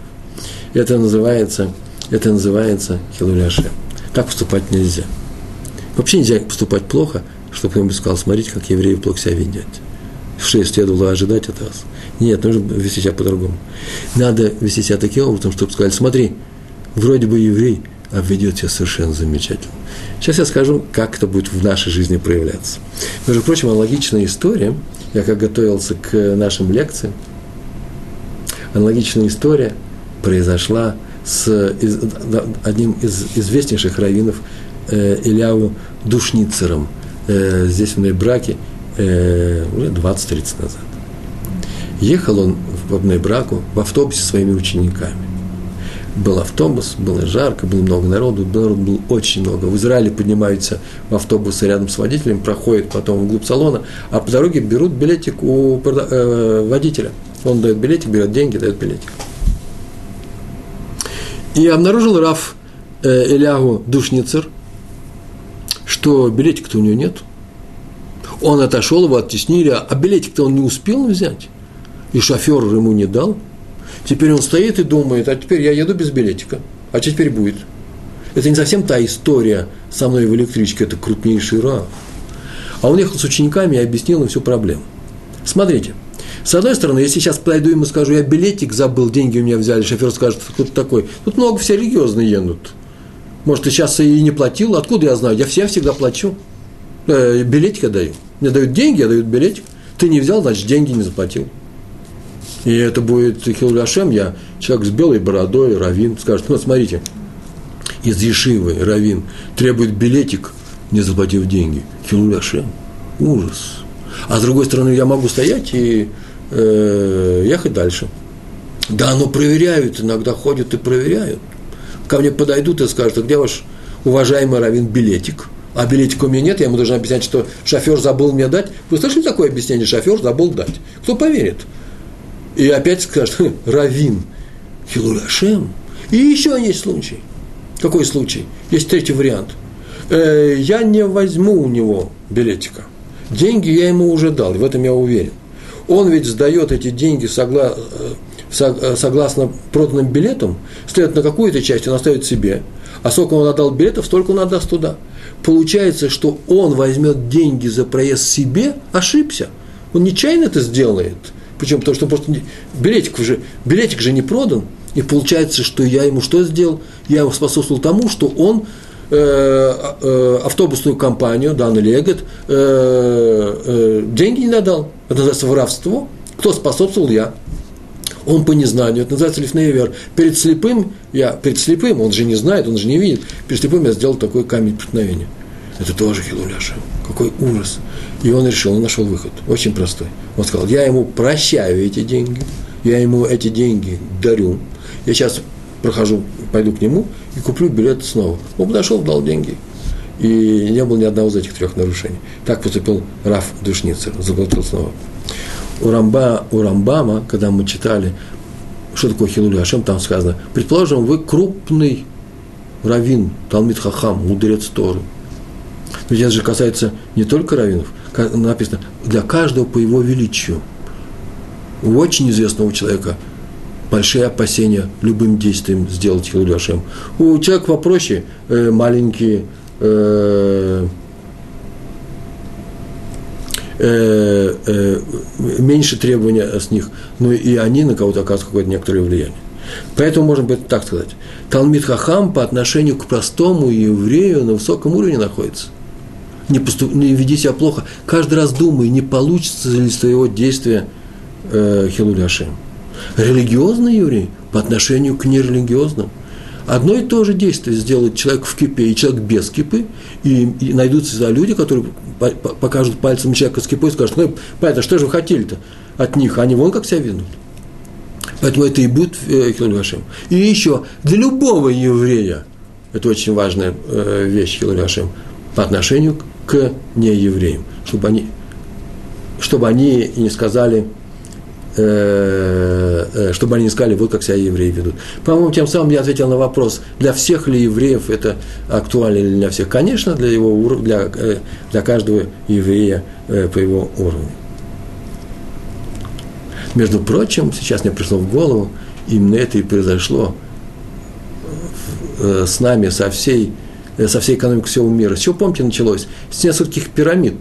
Это называется, это называется Хилуль Ашем. Так поступать нельзя. Вообще нельзя поступать плохо – чтобы кто-нибудь сказал, смотрите, как евреи плохо себя ведут. Что следовало ожидать от вас? Нет, нужно вести себя по-другому. Надо вести себя таким образом, чтобы сказали, смотри, вроде бы еврей, а ведет себя совершенно замечательно. Сейчас я скажу, как это будет в нашей жизни проявляться. Между прочим, аналогичная история, я как готовился к нашим лекциям, аналогичная история произошла с одним из известнейших раввинов э, Ильяу Душницером – э, здесь в Нейбраке э, уже 20-30 назад. Ехал он в Нейбраку в автобусе со своими учениками. Был автобус, было жарко, было много народу, народу было очень много. В Израиле поднимаются в автобусы рядом с водителем, проходят потом вглубь салона, а по дороге берут билетик у э, водителя. Он дает билетик, берет деньги, дает билетик. И обнаружил Раф э, Элягу Душницер – что билетика-то у него нет. Он отошел, его оттеснили, а билетик-то он не успел взять. И шофер ему не дал. Теперь он стоит и думает, а теперь я еду без билетика. А что теперь будет? Это не совсем та история со мной в электричке, это крупнейший раф. А он ехал с учениками и объяснил им всю проблему. Смотрите, с одной стороны, если сейчас подойду ему скажу, я билетик забыл, деньги у меня взяли, шофер скажет, кто ты такой. Тут много все религиозные едут. Может, ты сейчас и не платил? Откуда я знаю? Я всем всегда плачу. Э, билетик даю. Мне дают деньги, я дают билетик. Ты не взял, значит, деньги не заплатил. И это будет Хилуль я человек с белой бородой, равин, скажет, ну, смотрите, из Ешивы равин требует билетик, не заплатив деньги. Хилуль. Ужас. А с другой стороны, я могу стоять и э, ехать дальше. Да, но проверяют, иногда ходят и проверяют ко мне подойдут и скажут, а где ваш уважаемый равин билетик? А билетика у меня нет, я ему должен объяснять, что шофер забыл мне дать. Вы слышали такое объяснение? Шофер забыл дать. Кто поверит? И опять скажет, «Хм, равин, Хилуляшем. И еще есть случай. Какой случай? Есть третий вариант. Э, я не возьму у него билетика. Деньги я ему уже дал, в этом я уверен. Он ведь сдает эти деньги согла Э, согласно проданным билетам, следует на какую-то часть он оставит себе, а сколько он отдал билетов, столько он отдаст туда. Получается, что он возьмет деньги за проезд себе, ошибся. Он нечаянно это сделает. Причем потому, что просто билетик же, билетик же не продан. И получается, что я ему что сделал? Я ему способствовал тому, что он э, э, автобусную компанию, данный Легот, э, э, деньги не надал. Это называется воровство. Кто способствовал? Я он по незнанию, это называется лифнейвер. Перед слепым, я, перед слепым, он же не знает, он же не видит, перед слепым я сделал такой камень преткновения. Это тоже Хилуляша. Какой ужас. И он решил, он нашел выход. Очень простой. Он сказал, я ему прощаю эти деньги, я ему эти деньги дарю. Я сейчас прохожу, пойду к нему и куплю билет снова. Он подошел, дал деньги. И не было ни одного из этих трех нарушений. Так поступил Раф Душницер, заплатил снова у, Рамба, у Рамбама, когда мы читали, что такое Хилули Ашем, там сказано, предположим, вы крупный раввин, Талмит Хахам, мудрец Торы. Ведь это же касается не только раввинов, написано, для каждого по его величию. У очень известного человека большие опасения любым действием сделать Хилули Ашем. У человека попроще, э, маленькие, э, э, э, меньше требования с них, но и они на кого-то оказывают какое-то некоторое влияние. Поэтому можно быть так сказать. Талмит Хахам по отношению к простому еврею на высоком уровне находится. Не, поступ, не веди себя плохо. Каждый раз думай, не получится ли с твоего действия э, Хилуляшем. Религиозный еврей по отношению к нерелигиозным. Одно и то же действие сделает человек в кипе и человек без кипы, и, и найдутся люди, которые покажут пальцем человека с кипой и скажут, ну, понятно, что же вы хотели-то от них, они вон как себя ведут. Поэтому это и будет э, Хилуль Хашем. И еще, для любого еврея, это очень важная э, вещь Хилуль Хашем, по отношению к неевреям, чтобы они, чтобы они не сказали, Э, э, чтобы они не сказали, вот как себя евреи ведут. По-моему, тем самым я ответил на вопрос, для всех ли евреев это актуально или для всех. Конечно, для, его, для, э, для каждого еврея по его уровню. Между прочим, сейчас мне пришло в голову, именно это и произошло с нами, со всей, со всей экономикой всего мира. С чего, помните, началось? С нескольких пирамид,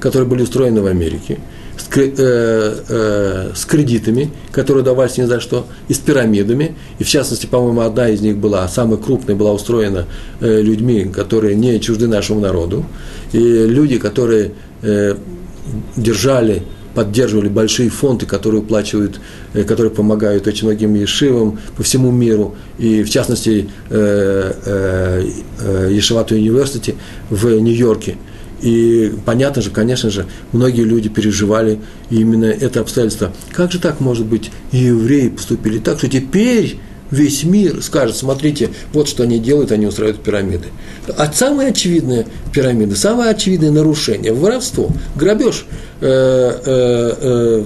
которые были устроены в Америке – с, э, э, с кредитами, которые давались ни за что, и с пирамидами. И в частности, по-моему, одна из них была, самая крупная, была устроена э, людьми, которые не чужды нашему народу. И люди, которые э, держали поддерживали большие фонды, которые уплачивают, э, которые помогают очень многим ешивам по всему миру, и в частности э, э, Ешевату университете в Нью-Йорке – и понятно же, конечно же, многие люди переживали именно это обстоятельство. Как же так может быть, и евреи поступили так, что теперь весь мир скажет, смотрите, вот что они делают, они устраивают пирамиды. А самые очевидные пирамиды, самое очевидное нарушение, воровство, грабеж э, э, э,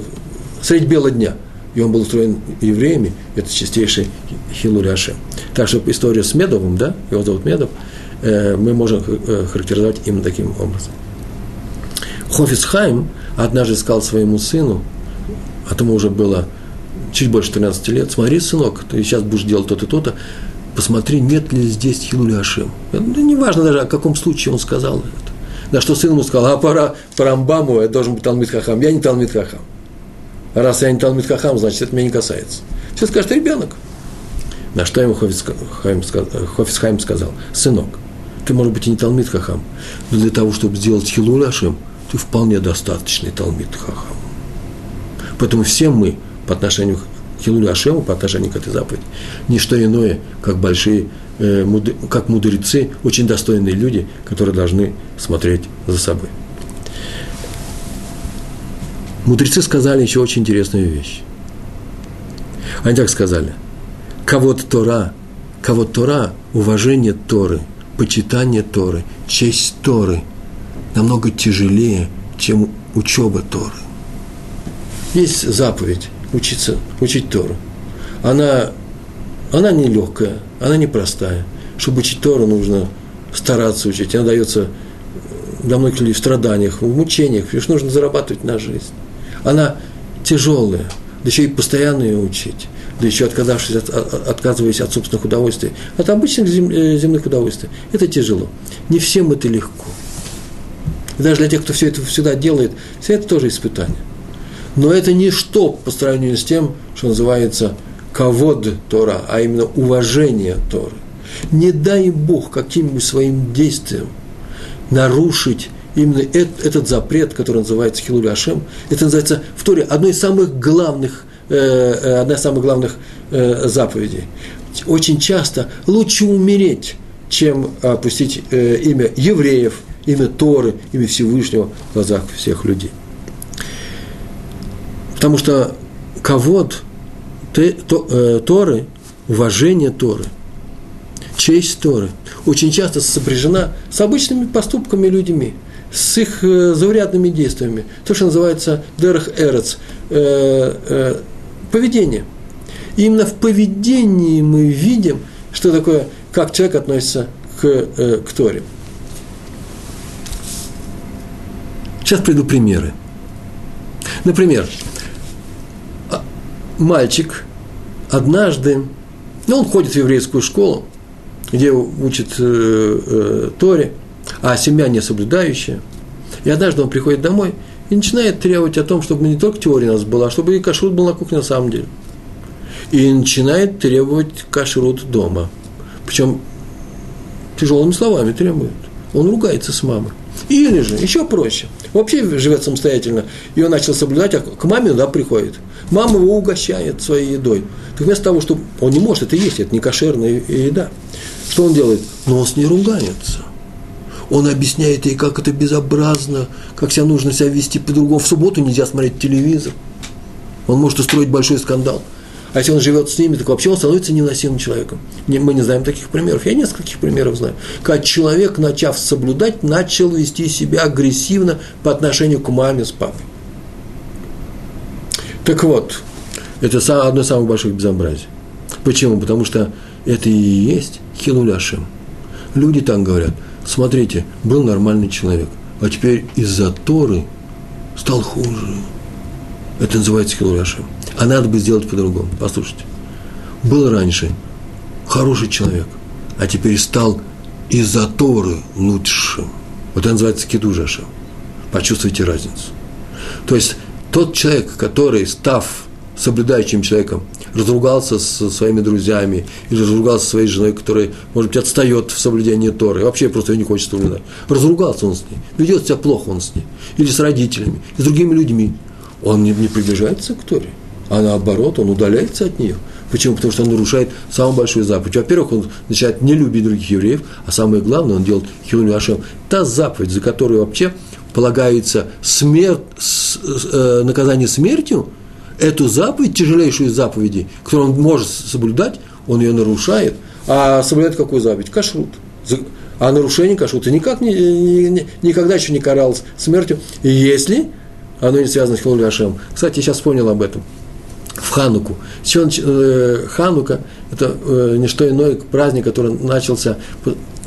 средь бела дня. И он был устроен евреями, это чистейший Хилуляши. Так что история с Медовым, да, его зовут Медов – Э, мы можем э, характеризовать именно таким образом. Хофисхайм однажды сказал своему сыну, а тому уже было чуть больше 13 лет, смотри, сынок, ты сейчас будешь делать то-то, то-то, посмотри, нет ли здесь Хилуля Ашим. Ну, неважно даже, о каком случае он сказал это. На что сын ему сказал, а пора по Рамбаму, я должен быть Талмит Хахам. Я не Талмит Хахам. Раз я не Талмит Хахам, значит, это меня не касается. Все скажет, ребенок. На что ему Хофисхайм сказал, сынок, ты, может быть, и не Талмит Хахам, но для того, чтобы сделать Хилуль Ашем, ты вполне достаточный Талмит Хахам. Поэтому все мы по отношению к Хилулю Ашему, по отношению к этой заповеди, не что иное, как большие, э, как мудрецы, очень достойные люди, которые должны смотреть за собой. Мудрецы сказали еще очень интересную вещь. Они так сказали. Кого-то Тора, кого-то Тора, уважение Торы – почитание Торы, честь Торы намного тяжелее, чем учеба Торы. Есть заповедь учиться, учить Тору. Она, она нелегкая, она непростая. Чтобы учить Тору, нужно стараться учить. Она дается для многих людей в страданиях, в мучениях, что нужно зарабатывать на жизнь. Она тяжелая, да еще и постоянно ее учить да еще отказавшись от, отказываясь от собственных удовольствий, от обычных зем, э, земных удовольствий. Это тяжело. Не всем это легко. Даже для тех, кто все это всегда делает, все это тоже испытание. Но это ничто по сравнению с тем, что называется ковод Тора, а именно уважение Торы. Не дай Бог каким-нибудь своим действием нарушить именно этот, запрет, который называется Хилули Ашем, это называется в Торе одной из самых главных Э, э, одна из самых главных э, заповедей. Очень часто лучше умереть, чем опустить имя евреев, имя Торы, имя Всевышнего в глазах всех людей. Потому что ковод Торы, уважение Торы, честь Торы очень часто сопряжена с обычными поступками людьми, с их заурядными действиями. То, что называется дерах эрец, поведение. И именно в поведении мы видим, что такое, как человек относится к, э, к Торе. Сейчас приду примеры. Например, мальчик однажды, ну, он ходит в еврейскую школу, где учит э, э, Торе, а семья не соблюдающая. И однажды он приходит домой – и начинает требовать о том, чтобы не только теория у нас была, а чтобы и кашрут был на кухне на самом деле. И начинает требовать кашрут дома. Причем тяжелыми словами требует. Он ругается с мамой. Или же, еще проще, вообще живет самостоятельно, и он начал соблюдать, а к маме, да, приходит. Мама его угощает своей едой. Так вместо того, чтобы он не может это есть, это не кошерная еда. Что он делает? Но он с ней ругается. Он объясняет ей, как это безобразно, как себя нужно себя вести по-другому. В субботу нельзя смотреть телевизор. Он может устроить большой скандал. А если он живет с ними, так вообще он становится невыносимым человеком. Мы не знаем таких примеров. Я нескольких примеров знаю. Как человек, начав соблюдать, начал вести себя агрессивно по отношению к маме с папой. Так вот, это одно из самых больших безобразий. Почему? Потому что это и есть хилуляшем. Люди там говорят, смотрите, был нормальный человек, а теперь из-за Торы стал хуже. Это называется хилуляшем. А надо бы сделать по-другому. Послушайте. Был раньше хороший человек, а теперь стал из-за Торы лучшим. Вот это называется кидужашем. Почувствуйте разницу. То есть тот человек, который, став соблюдающим человеком, разругался со своими друзьями или разругался со своей женой, которая, может быть, отстает в соблюдении Торы, вообще просто ее не хочет соблюдать. Разругался он с ней, ведет себя плохо он с ней, или с родителями, и с другими людьми. Он не, не приближается к Торе, а наоборот, он удаляется от нее. Почему? Потому что он нарушает самую большую заповедь. Во-первых, он начинает не любить других евреев, а самое главное, он делает хилуни Ашем. Та заповедь, за которую вообще полагается смерть, э, наказание смертью, эту заповедь, тяжелейшую заповеди, которую он может соблюдать, он ее нарушает. А соблюдает какую заповедь? Кашрут. А нарушение кашрута никак не, не, никогда еще не каралось смертью, если оно не связано с Хилуль. Кстати, я сейчас вспомнил об этом. В Хануку. Э, Ханука – это э, не что иное праздник, который начался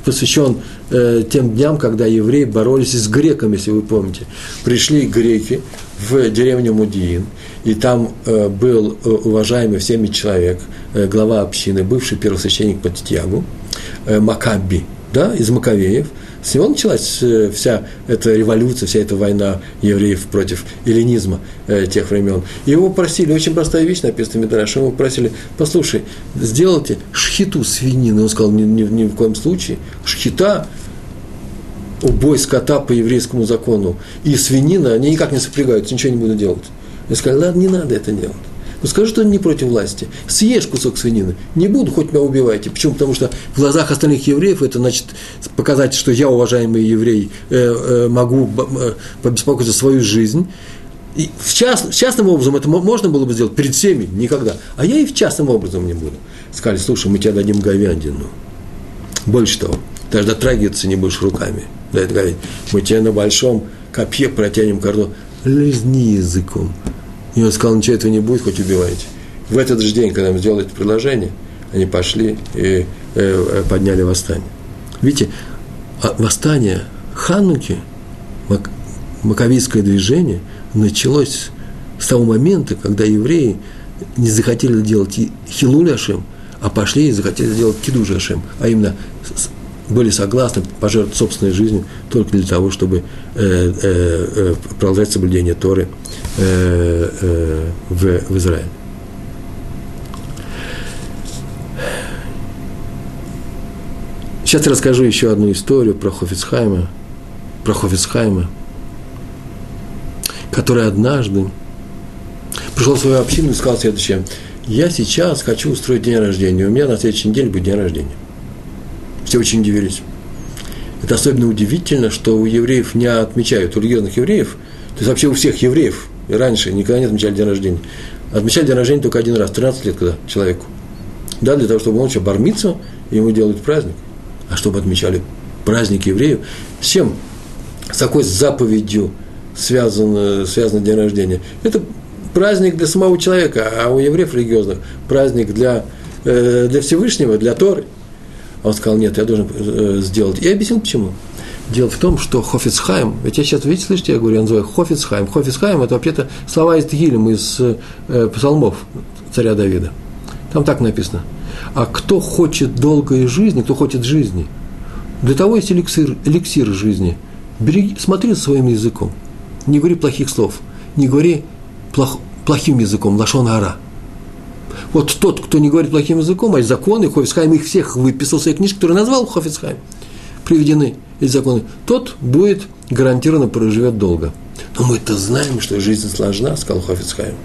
посвящен э, тем дням, когда евреи боролись с греками, если вы помните. Пришли греки в деревню Мудиин, и там э, был э, уважаемый всеми человек, э, глава общины, бывший первосвященник по Титьягу, э, Макаби, да, из Маковеев – с него началась э, вся эта революция, вся эта война евреев против эллинизма э, тех времен. И его просили, очень простая вещь написана в Мидраше, его просили, послушай, сделайте шхиту свинины. Он сказал, ни, ни, ни в коем случае. Шхита, убой скота по еврейскому закону и свинина, они никак не сопрягаются, ничего не буду делать. Я сказал, ладно, не надо это делать. Ну скажи, что не против власти. Съешь кусок свинины. Не буду, хоть меня убивайте. Почему? Потому что в глазах остальных евреев это значит показать, что я, уважаемый еврей, э, э, могу э, побеспокоиться за свою жизнь. И в част, частным образом это можно было бы сделать перед всеми, никогда. А я и в частным образом не буду. Сказали, слушай, мы тебе дадим говядину. Больше того, даже дотрагиваться не будешь руками. Да, это говядина. Мы тебе на большом копье протянем карту. Лизни языком. И он сказал, ничего этого не будет, хоть убивайте. В этот же день, когда им сделали это предложение, они пошли и э, э, подняли восстание. Видите, а восстание Хануки, Мак, Маковийское движение, началось с того момента, когда евреи не захотели делать Хилуль а пошли и захотели сделать Кидуш а именно были согласны пожертвовать собственной жизнью только для того, чтобы э, э, э, продолжать соблюдение Торы э, э, в, в Израиле. Сейчас я расскажу еще одну историю про Хофицхайма, про Хофицхайма, который однажды пришел в свою общину и сказал следующее. Я сейчас хочу устроить день рождения. У меня на следующей неделе будет день рождения. Все очень удивились. Это особенно удивительно, что у евреев не отмечают, у религиозных евреев, то есть вообще у всех евреев, и раньше никогда не отмечали день рождения. Отмечали день рождения только один раз, 13 лет когда человеку. Да, для того, чтобы он еще бормиться, ему делают праздник. А чтобы отмечали праздник евреев, с чем? С какой заповедью связан, связан день рождения? Это праздник для самого человека, а у евреев религиозных праздник для, э, для Всевышнего, для Торы – а он сказал, нет, я должен э, сделать. Я объяснил, почему. Дело в том, что Хофицхайм, ведь я сейчас, видите, слышите, я говорю, я называю Хофицхайм. Хофицхайм – это вообще-то слова из Тгилем, из э, псалмов царя Давида. Там так написано. А кто хочет долгой жизни, кто хочет жизни, для того есть эликсир, эликсир жизни. Бери, смотри своим языком. Не говори плохих слов. Не говори плох, плохим языком, лашон ара – вот тот, кто не говорит плохим языком, а законы, Хофицхайм их всех выписал в своей книжке, которую назвал Хофицхайм, приведены эти законы, тот будет гарантированно проживет долго. Но мы-то знаем, что жизнь сложна, сказал Хофицхайм.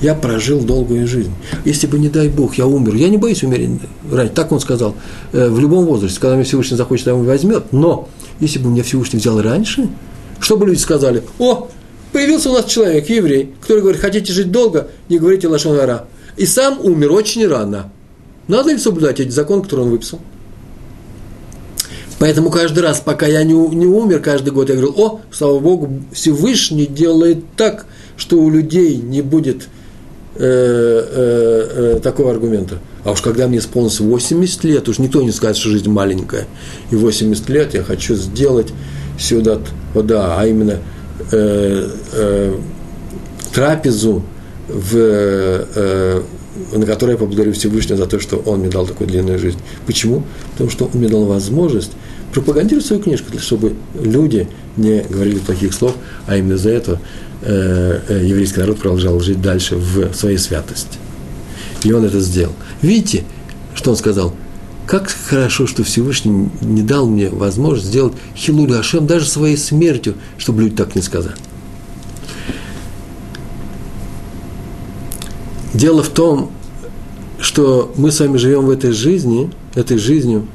Я прожил долгую жизнь. Если бы, не дай Бог, я умер, я не боюсь умереть раньше. Так он сказал, э, в любом возрасте, когда мне Всевышний захочет, он возьмет. Но если бы меня Всевышний взял раньше, что бы люди сказали? О, появился у нас человек, еврей, который говорит, хотите жить долго, не говорите лошонара. И сам умер очень рано. Надо ли соблюдать эти законы, которые он выписал? Поэтому каждый раз, пока я не, не умер, каждый год я говорил, о, слава Богу, Всевышний делает так, что у людей не будет э, э, э, такого аргумента. А уж когда мне исполнилось 80 лет, уж никто не скажет, что жизнь маленькая. И 80 лет я хочу сделать сюда, да, а именно э, э, трапезу, в, э, на которой я поблагодарю Всевышнего за то, что он мне дал такую длинную жизнь. Почему? Потому что он мне дал возможность пропагандировать свою книжку, чтобы люди не говорили плохих слов, а именно за это э, э, еврейский народ продолжал жить дальше в своей святости. И он это сделал. Видите, что он сказал? Как хорошо, что Всевышний не дал мне возможность сделать Хилулю Ашем даже своей смертью, чтобы люди так не сказали. Дело в том, что мы с вами живем в этой жизни, этой жизнью,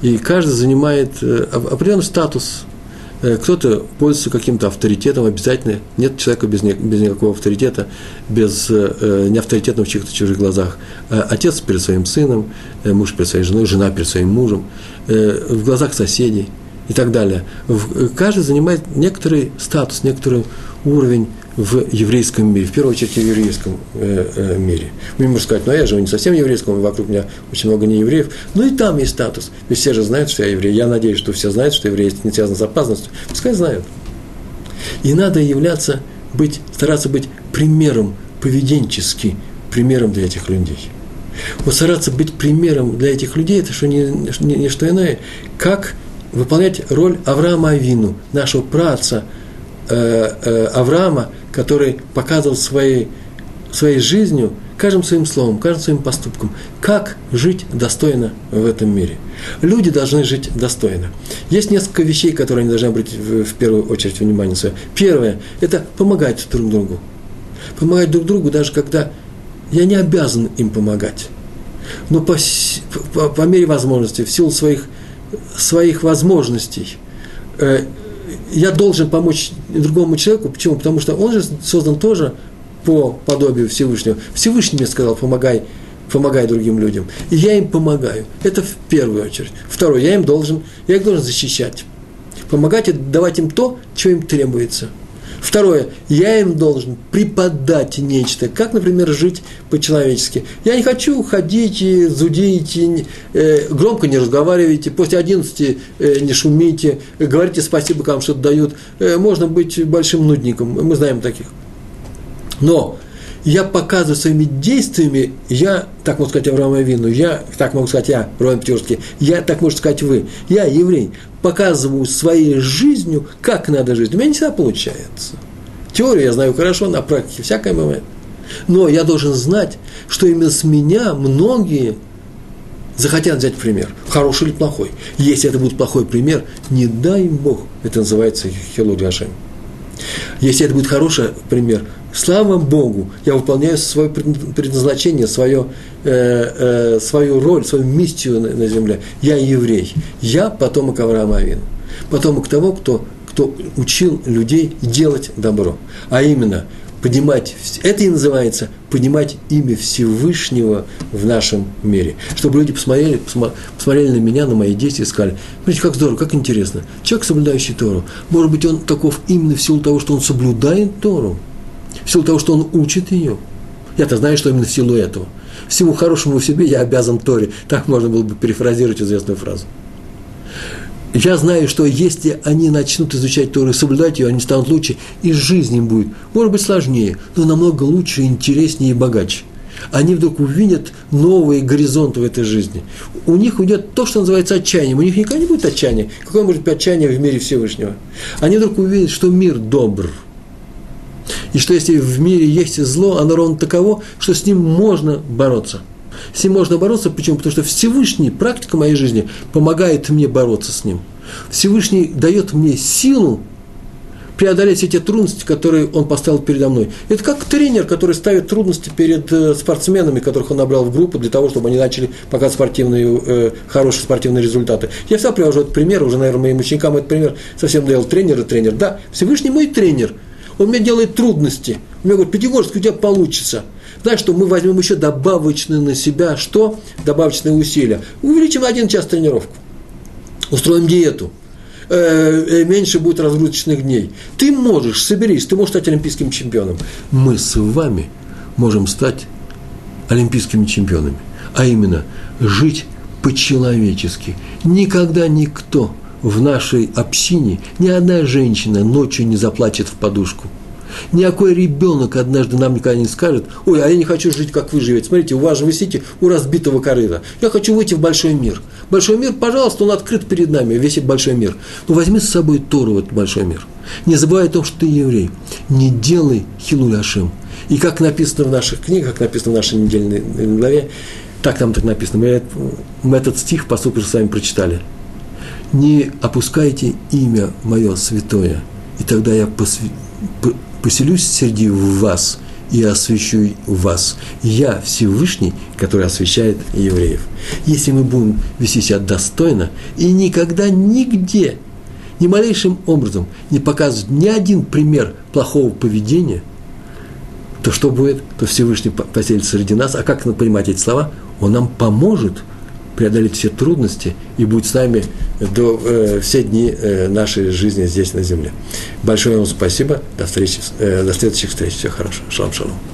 и каждый занимает э, определенный статус. Э, кто-то пользуется каким-то авторитетом обязательно. Нет человека без, без никакого авторитета, без э, неавторитетного в чьих-то чужих глазах. Отец перед своим сыном, муж перед своей женой, жена перед своим мужем, в глазах соседей и так далее. Каждый занимает некоторый статус, некоторый уровень в еврейском мире, в первую очередь в еврейском э, э, мире. Вы можете сказать, ну я живу не совсем еврейском, вокруг меня очень много неевреев, но и там есть статус. Ведь все же знают, что я еврей. Я надеюсь, что все знают, что еврей не связан с опасностью. Пускай знают. И надо являться, быть, стараться быть примером поведенчески, примером для этих людей. Вот стараться быть примером для этих людей, это что не, не, не что иное, как выполнять роль Авраама Авину, нашего праца э, э, Авраама, который показывал своей, своей жизнью, каждым своим словом, каждым своим поступком, как жить достойно в этом мире. Люди должны жить достойно. Есть несколько вещей, которые они должны обратить в, в первую очередь внимание свое. Первое – это помогать друг другу. Помогать друг другу, даже когда я не обязан им помогать. Но по, по, по мере возможности, в силу своих, своих возможностей, э, я должен помочь другому человеку. Почему? Потому что он же создан тоже по подобию Всевышнего. Всевышний мне сказал, помогай, помогай другим людям. И я им помогаю. Это в первую очередь. Второе, я им должен, я их должен защищать. Помогать и давать им то, что им требуется – Второе, я им должен преподать нечто, как, например, жить по-человечески. Я не хочу ходить и зудить, и, э, громко не разговаривайте, после 11 э, не шумите, говорите спасибо, вам что-то дают. Э, можно быть большим нудником, мы знаем таких. Но я показываю своими действиями, я, так могу сказать Авраама Вину, я, так могу сказать я, Роман Петерский, я, так можно сказать вы, я, еврей, показываю своей жизнью, как надо жить. У меня не всегда получается. Теорию я знаю хорошо, на практике всякое бывает. Но я должен знать, что именно с меня многие захотят взять пример, хороший или плохой. Если это будет плохой пример, не дай им Бог, это называется Гашем. Если это будет хороший пример, слава Богу, я выполняю свое предназначение, свое, э, э, свою роль, свою миссию на, на земле. Я еврей. Я потомок Авраама Авина. Потомок того, кто, кто учил людей делать добро. А именно, поднимать, это и называется поднимать имя Всевышнего в нашем мире. Чтобы люди посмотрели, посмотрели на меня, на мои действия и сказали, смотрите, как здорово, как интересно. Человек, соблюдающий Тору, может быть, он таков именно в силу того, что он соблюдает Тору, в силу того, что он учит ее. Я-то знаю, что именно в силу этого. Всему хорошему в себе я обязан Торе. Так можно было бы перефразировать известную фразу. Я знаю, что если они начнут изучать Тору и соблюдать ее, они станут лучше, и жизнь им будет, может быть, сложнее, но намного лучше, интереснее и богаче. Они вдруг увидят новые горизонты в этой жизни. У них уйдет то, что называется отчаянием. У них никогда не будет отчаяния. Какое может быть отчаяние в мире Всевышнего? Они вдруг увидят, что мир добр. И что если в мире есть зло, оно ровно таково, что с ним можно бороться – с ним можно бороться. Почему? Потому что Всевышний, практика моей жизни, помогает мне бороться с ним. Всевышний дает мне силу преодолеть те трудности, которые он поставил передо мной. Это как тренер, который ставит трудности перед э, спортсменами, которых он набрал в группу для того, чтобы они начали показывать спортивные, э, хорошие спортивные результаты. Я всегда привожу этот пример, уже, наверное, моим ученикам этот пример совсем дал тренер и тренер. Да, Всевышний мой тренер, он мне делает трудности. Он мне говорит, Пятигорск, у тебя получится. Знаешь, что мы возьмем еще добавочные на себя, что? Добавочные усилия. Увеличим один час тренировку. Устроим диету – Э, э, меньше будет разгрузочных дней. Ты можешь, соберись, ты можешь стать олимпийским чемпионом. Мы с вами можем стать олимпийскими чемпионами. А именно, жить по-человечески. Никогда никто в нашей общине, ни одна женщина ночью не заплачет в подушку – Никакой ребенок однажды нам никогда не скажет, ой, а я не хочу жить, как вы живете. Смотрите, у вас же вы сидите у разбитого корыта. Я хочу выйти в большой мир. Большой мир, пожалуйста, он открыт перед нами, весь этот большой мир. Но возьми с собой Тору в этот большой мир. Не забывай о том, что ты еврей. Не делай Ашем. И как написано в наших книгах, как написано в нашей недельной главе, так там так написано. Мы, мы этот стих, по сути, с вами прочитали. Не опускайте имя мое святое, и тогда я поселюсь среди вас и освящу вас. Я Всевышний, который освящает евреев. Если мы будем вести себя достойно и никогда нигде, ни малейшим образом не показывать ни один пример плохого поведения, то что будет? То Всевышний поселится среди нас. А как понимать эти слова? Он нам поможет преодолеть все трудности и будет с нами до э, все дни э, нашей жизни здесь на земле. Большое вам спасибо. До встречи, э, до следующих встреч. Всего хорошего. Шалом, шалом.